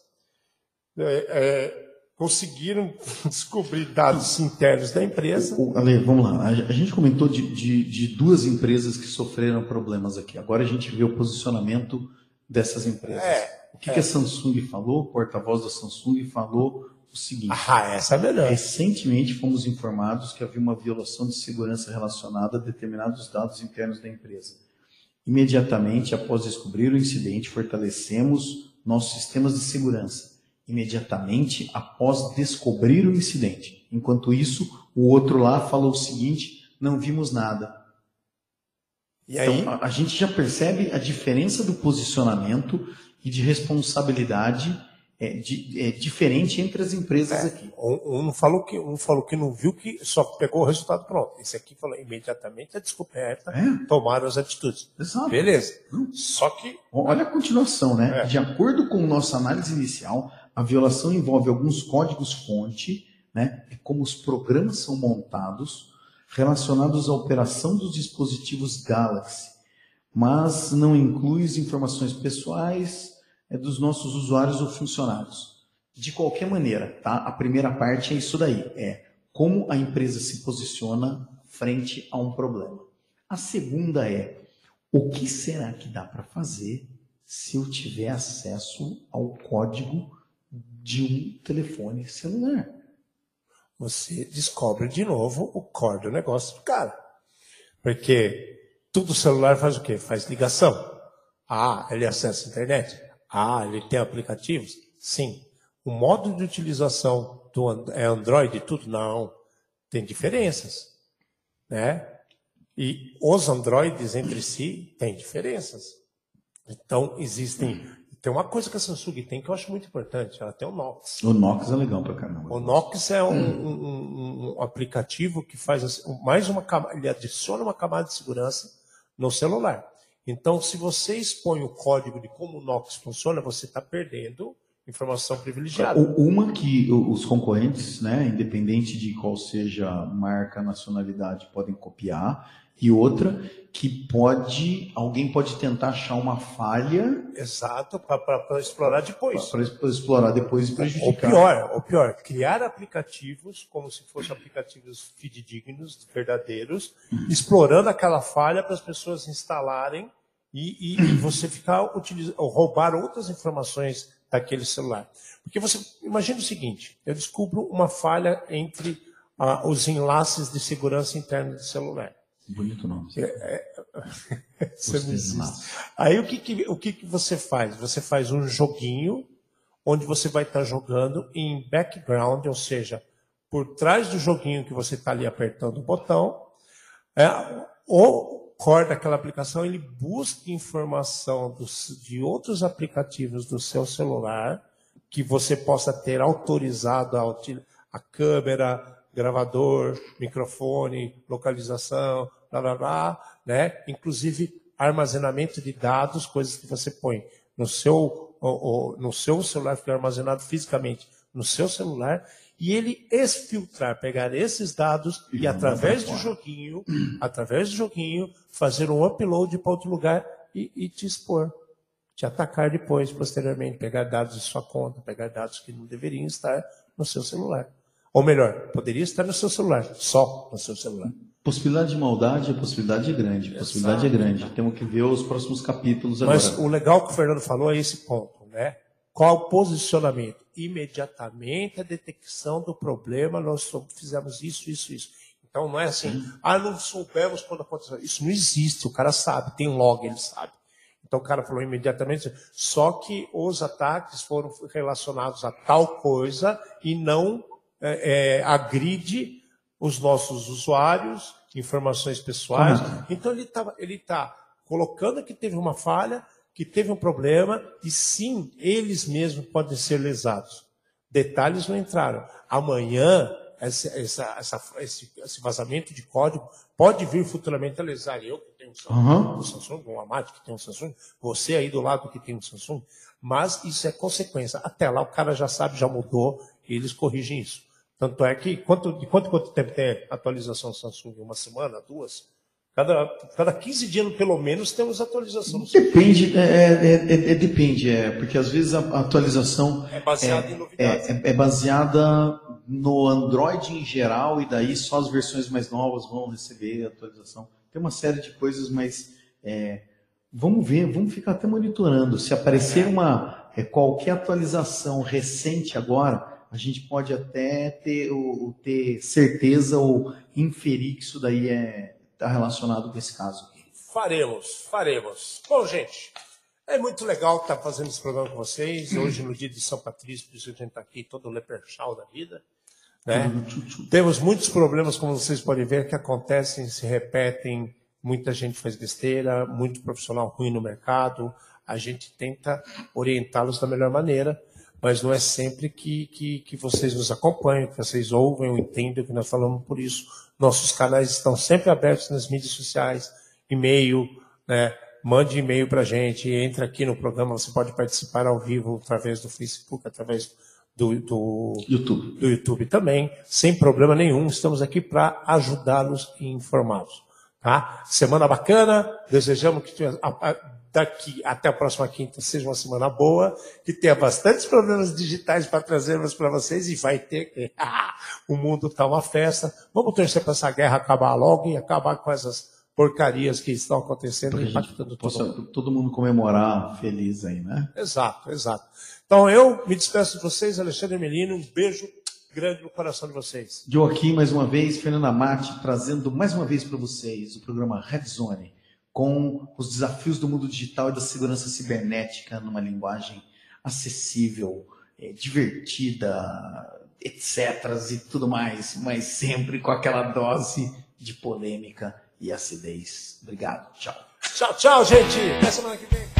É, é, conseguiram *laughs* descobrir dados internos da empresa. Ale, vamos lá. A, gente comentou de, de, de, duas empresas que sofreram problemas aqui. Agora a gente vê o posicionamento dessas empresas. É, o que, é. que a Samsung falou? O porta-voz da Samsung falou o seguinte. Ah, essa é melhor. Recentemente fomos informados que havia uma violação de segurança relacionada a determinados dados internos da empresa. Imediatamente após descobrir o incidente, fortalecemos nossos sistemas de segurança imediatamente após descobrir o incidente. Enquanto isso, o outro lá falou o seguinte: não vimos nada. E aí então, a, a gente já percebe a diferença do posicionamento e de responsabilidade é, de, é, diferente entre as empresas é, aqui. Um, um, falou que, um falou que não viu que só pegou o resultado pronto. Esse aqui falou imediatamente a descoberta, é. tomaram as atitudes. Exato. Beleza. Só que. Olha a continuação, né? É. De acordo com nossa análise inicial, a violação envolve alguns códigos-fonte, né, como os programas são montados, relacionados à operação dos dispositivos Galaxy, mas não inclui as informações pessoais é, dos nossos usuários ou funcionários. De qualquer maneira, tá? A primeira parte é isso daí, é como a empresa se posiciona frente a um problema. A segunda é o que será que dá para fazer se eu tiver acesso ao código de um telefone celular. Você descobre de novo o core do negócio do cara. Porque tudo celular faz o quê? Faz ligação. Ah, ele acessa a internet. Ah, ele tem aplicativos. Sim. O modo de utilização do é Android e tudo? Não. Tem diferenças. Né? E os Androids entre si têm diferenças. Então, existem tem uma coisa que a Samsung tem que eu acho muito importante, ela tem o Nox. O Nox é legal pra caramba. O Nox é um, um, um aplicativo que faz mais uma camada, ele adiciona uma camada de segurança no celular. Então, se você expõe o código de como o Nox funciona, você está perdendo informação privilegiada. Uma que os concorrentes, né, independente de qual seja marca, nacionalidade, podem copiar e outra que pode alguém pode tentar achar uma falha exato para explorar depois para explorar depois e prejudicar ou pior ou pior criar aplicativos como se fossem aplicativos fidedignos verdadeiros uhum. explorando aquela falha para as pessoas instalarem e, e, *coughs* você ficar utilizando roubar outras informações daquele celular. Porque você imagina o seguinte: eu descubro uma falha entre ah, os enlaces de segurança interna do celular. Bonito nome. É, é, *laughs* você me Aí o que, que, o que, que você faz? Você faz um joguinho onde você vai estar jogando em background, ou seja, por trás do joguinho que você está ali apertando o botão, é, o core daquela aplicação ele busca informação dos, de outros aplicativos do seu celular que você possa ter autorizado a, a câmera, gravador, microfone, localização, blá, blá, blá, né? inclusive armazenamento de dados, coisas que você põe no seu, no seu celular, fica armazenado fisicamente no seu celular, e ele exfiltrar, pegar esses dados e, e através do joguinho, através do joguinho, fazer um upload para outro lugar e, e te expor te atacar depois, posteriormente, pegar dados de sua conta, pegar dados que não deveriam estar no seu celular. Ou melhor, poderia estar no seu celular, só no seu celular. Possibilidade de maldade, a possibilidade é grande. Possibilidade Exato. é grande. Temos que ver os próximos capítulos agora. Mas o legal que o Fernando falou é esse ponto, né? Qual o posicionamento? Imediatamente a detecção do problema, nós fizemos isso, isso, isso. Então não é assim, ah, não soubemos quando aconteceu. Isso não existe, o cara sabe, tem log, ele sabe. Então o cara falou imediatamente, só que os ataques foram relacionados a tal coisa e não é, é, agride os nossos usuários, informações pessoais. Uhum. Então ele está ele tá colocando que teve uma falha, que teve um problema, e sim, eles mesmos podem ser lesados. Detalhes não entraram. Amanhã, essa, essa, essa, esse, esse vazamento de código pode vir futuramente a lesar eu, tem um Samsung, uhum. um Samsung, um Amad que tem um Samsung, você aí do lado que tem um Samsung, mas isso é consequência. Até lá o cara já sabe, já mudou, e eles corrigem isso. Tanto é que, quanto, de quanto, quanto tempo tem atualização Samsung? Uma semana, duas? Cada, cada 15 dias, pelo menos, temos atualização. Depende, é, é, é, é, depende, é, porque às vezes a atualização é baseada em novidades. É, é, baseada no Android em geral, e daí só as versões mais novas vão receber atualização tem uma série de coisas, mas é, vamos ver, vamos ficar até monitorando. Se aparecer uma é, qualquer atualização recente agora, a gente pode até ter, ou, ter certeza ou inferir que isso daí está é, tá relacionado com esse caso aqui. Faremos, faremos. Bom, gente, é muito legal estar fazendo esse programa com vocês. *clears throat* Hoje, no dia de São Patrício, por isso a gente está aqui todo leperchal da vida. Né? Temos muitos problemas, como vocês podem ver, que acontecem, se repetem. Muita gente faz besteira, muito profissional ruim no mercado. A gente tenta orientá-los da melhor maneira, mas não é sempre que, que, que vocês nos acompanham, que vocês ouvem ou entendem o que nós falamos. Por isso, nossos canais estão sempre abertos nas mídias sociais, e-mail, né? mande e-mail para a gente, entre aqui no programa, você pode participar ao vivo através do Facebook, através do, do, YouTube. do YouTube também, sem problema nenhum. Estamos aqui para ajudá-los e informá-los. Tá? Semana bacana, desejamos que daqui até a próxima quinta seja uma semana boa, que tenha bastantes problemas digitais para trazermos para vocês e vai ter. *laughs* o mundo está uma festa. Vamos torcer para essa guerra acabar logo e acabar com essas porcarias que estão acontecendo e impactando todo mundo. Todo mundo comemorar feliz aí, né? Exato, exato. Então eu me despeço de vocês, Alexandre Melino, um beijo grande no coração de vocês. Joaquim, mais uma vez, Fernanda Mate, trazendo mais uma vez para vocês o programa Red Zone, com os desafios do mundo digital e da segurança cibernética numa linguagem acessível, é, divertida, etc. e tudo mais, mas sempre com aquela dose de polêmica e acidez. Obrigado, tchau. Tchau, tchau, gente. Até semana que vem.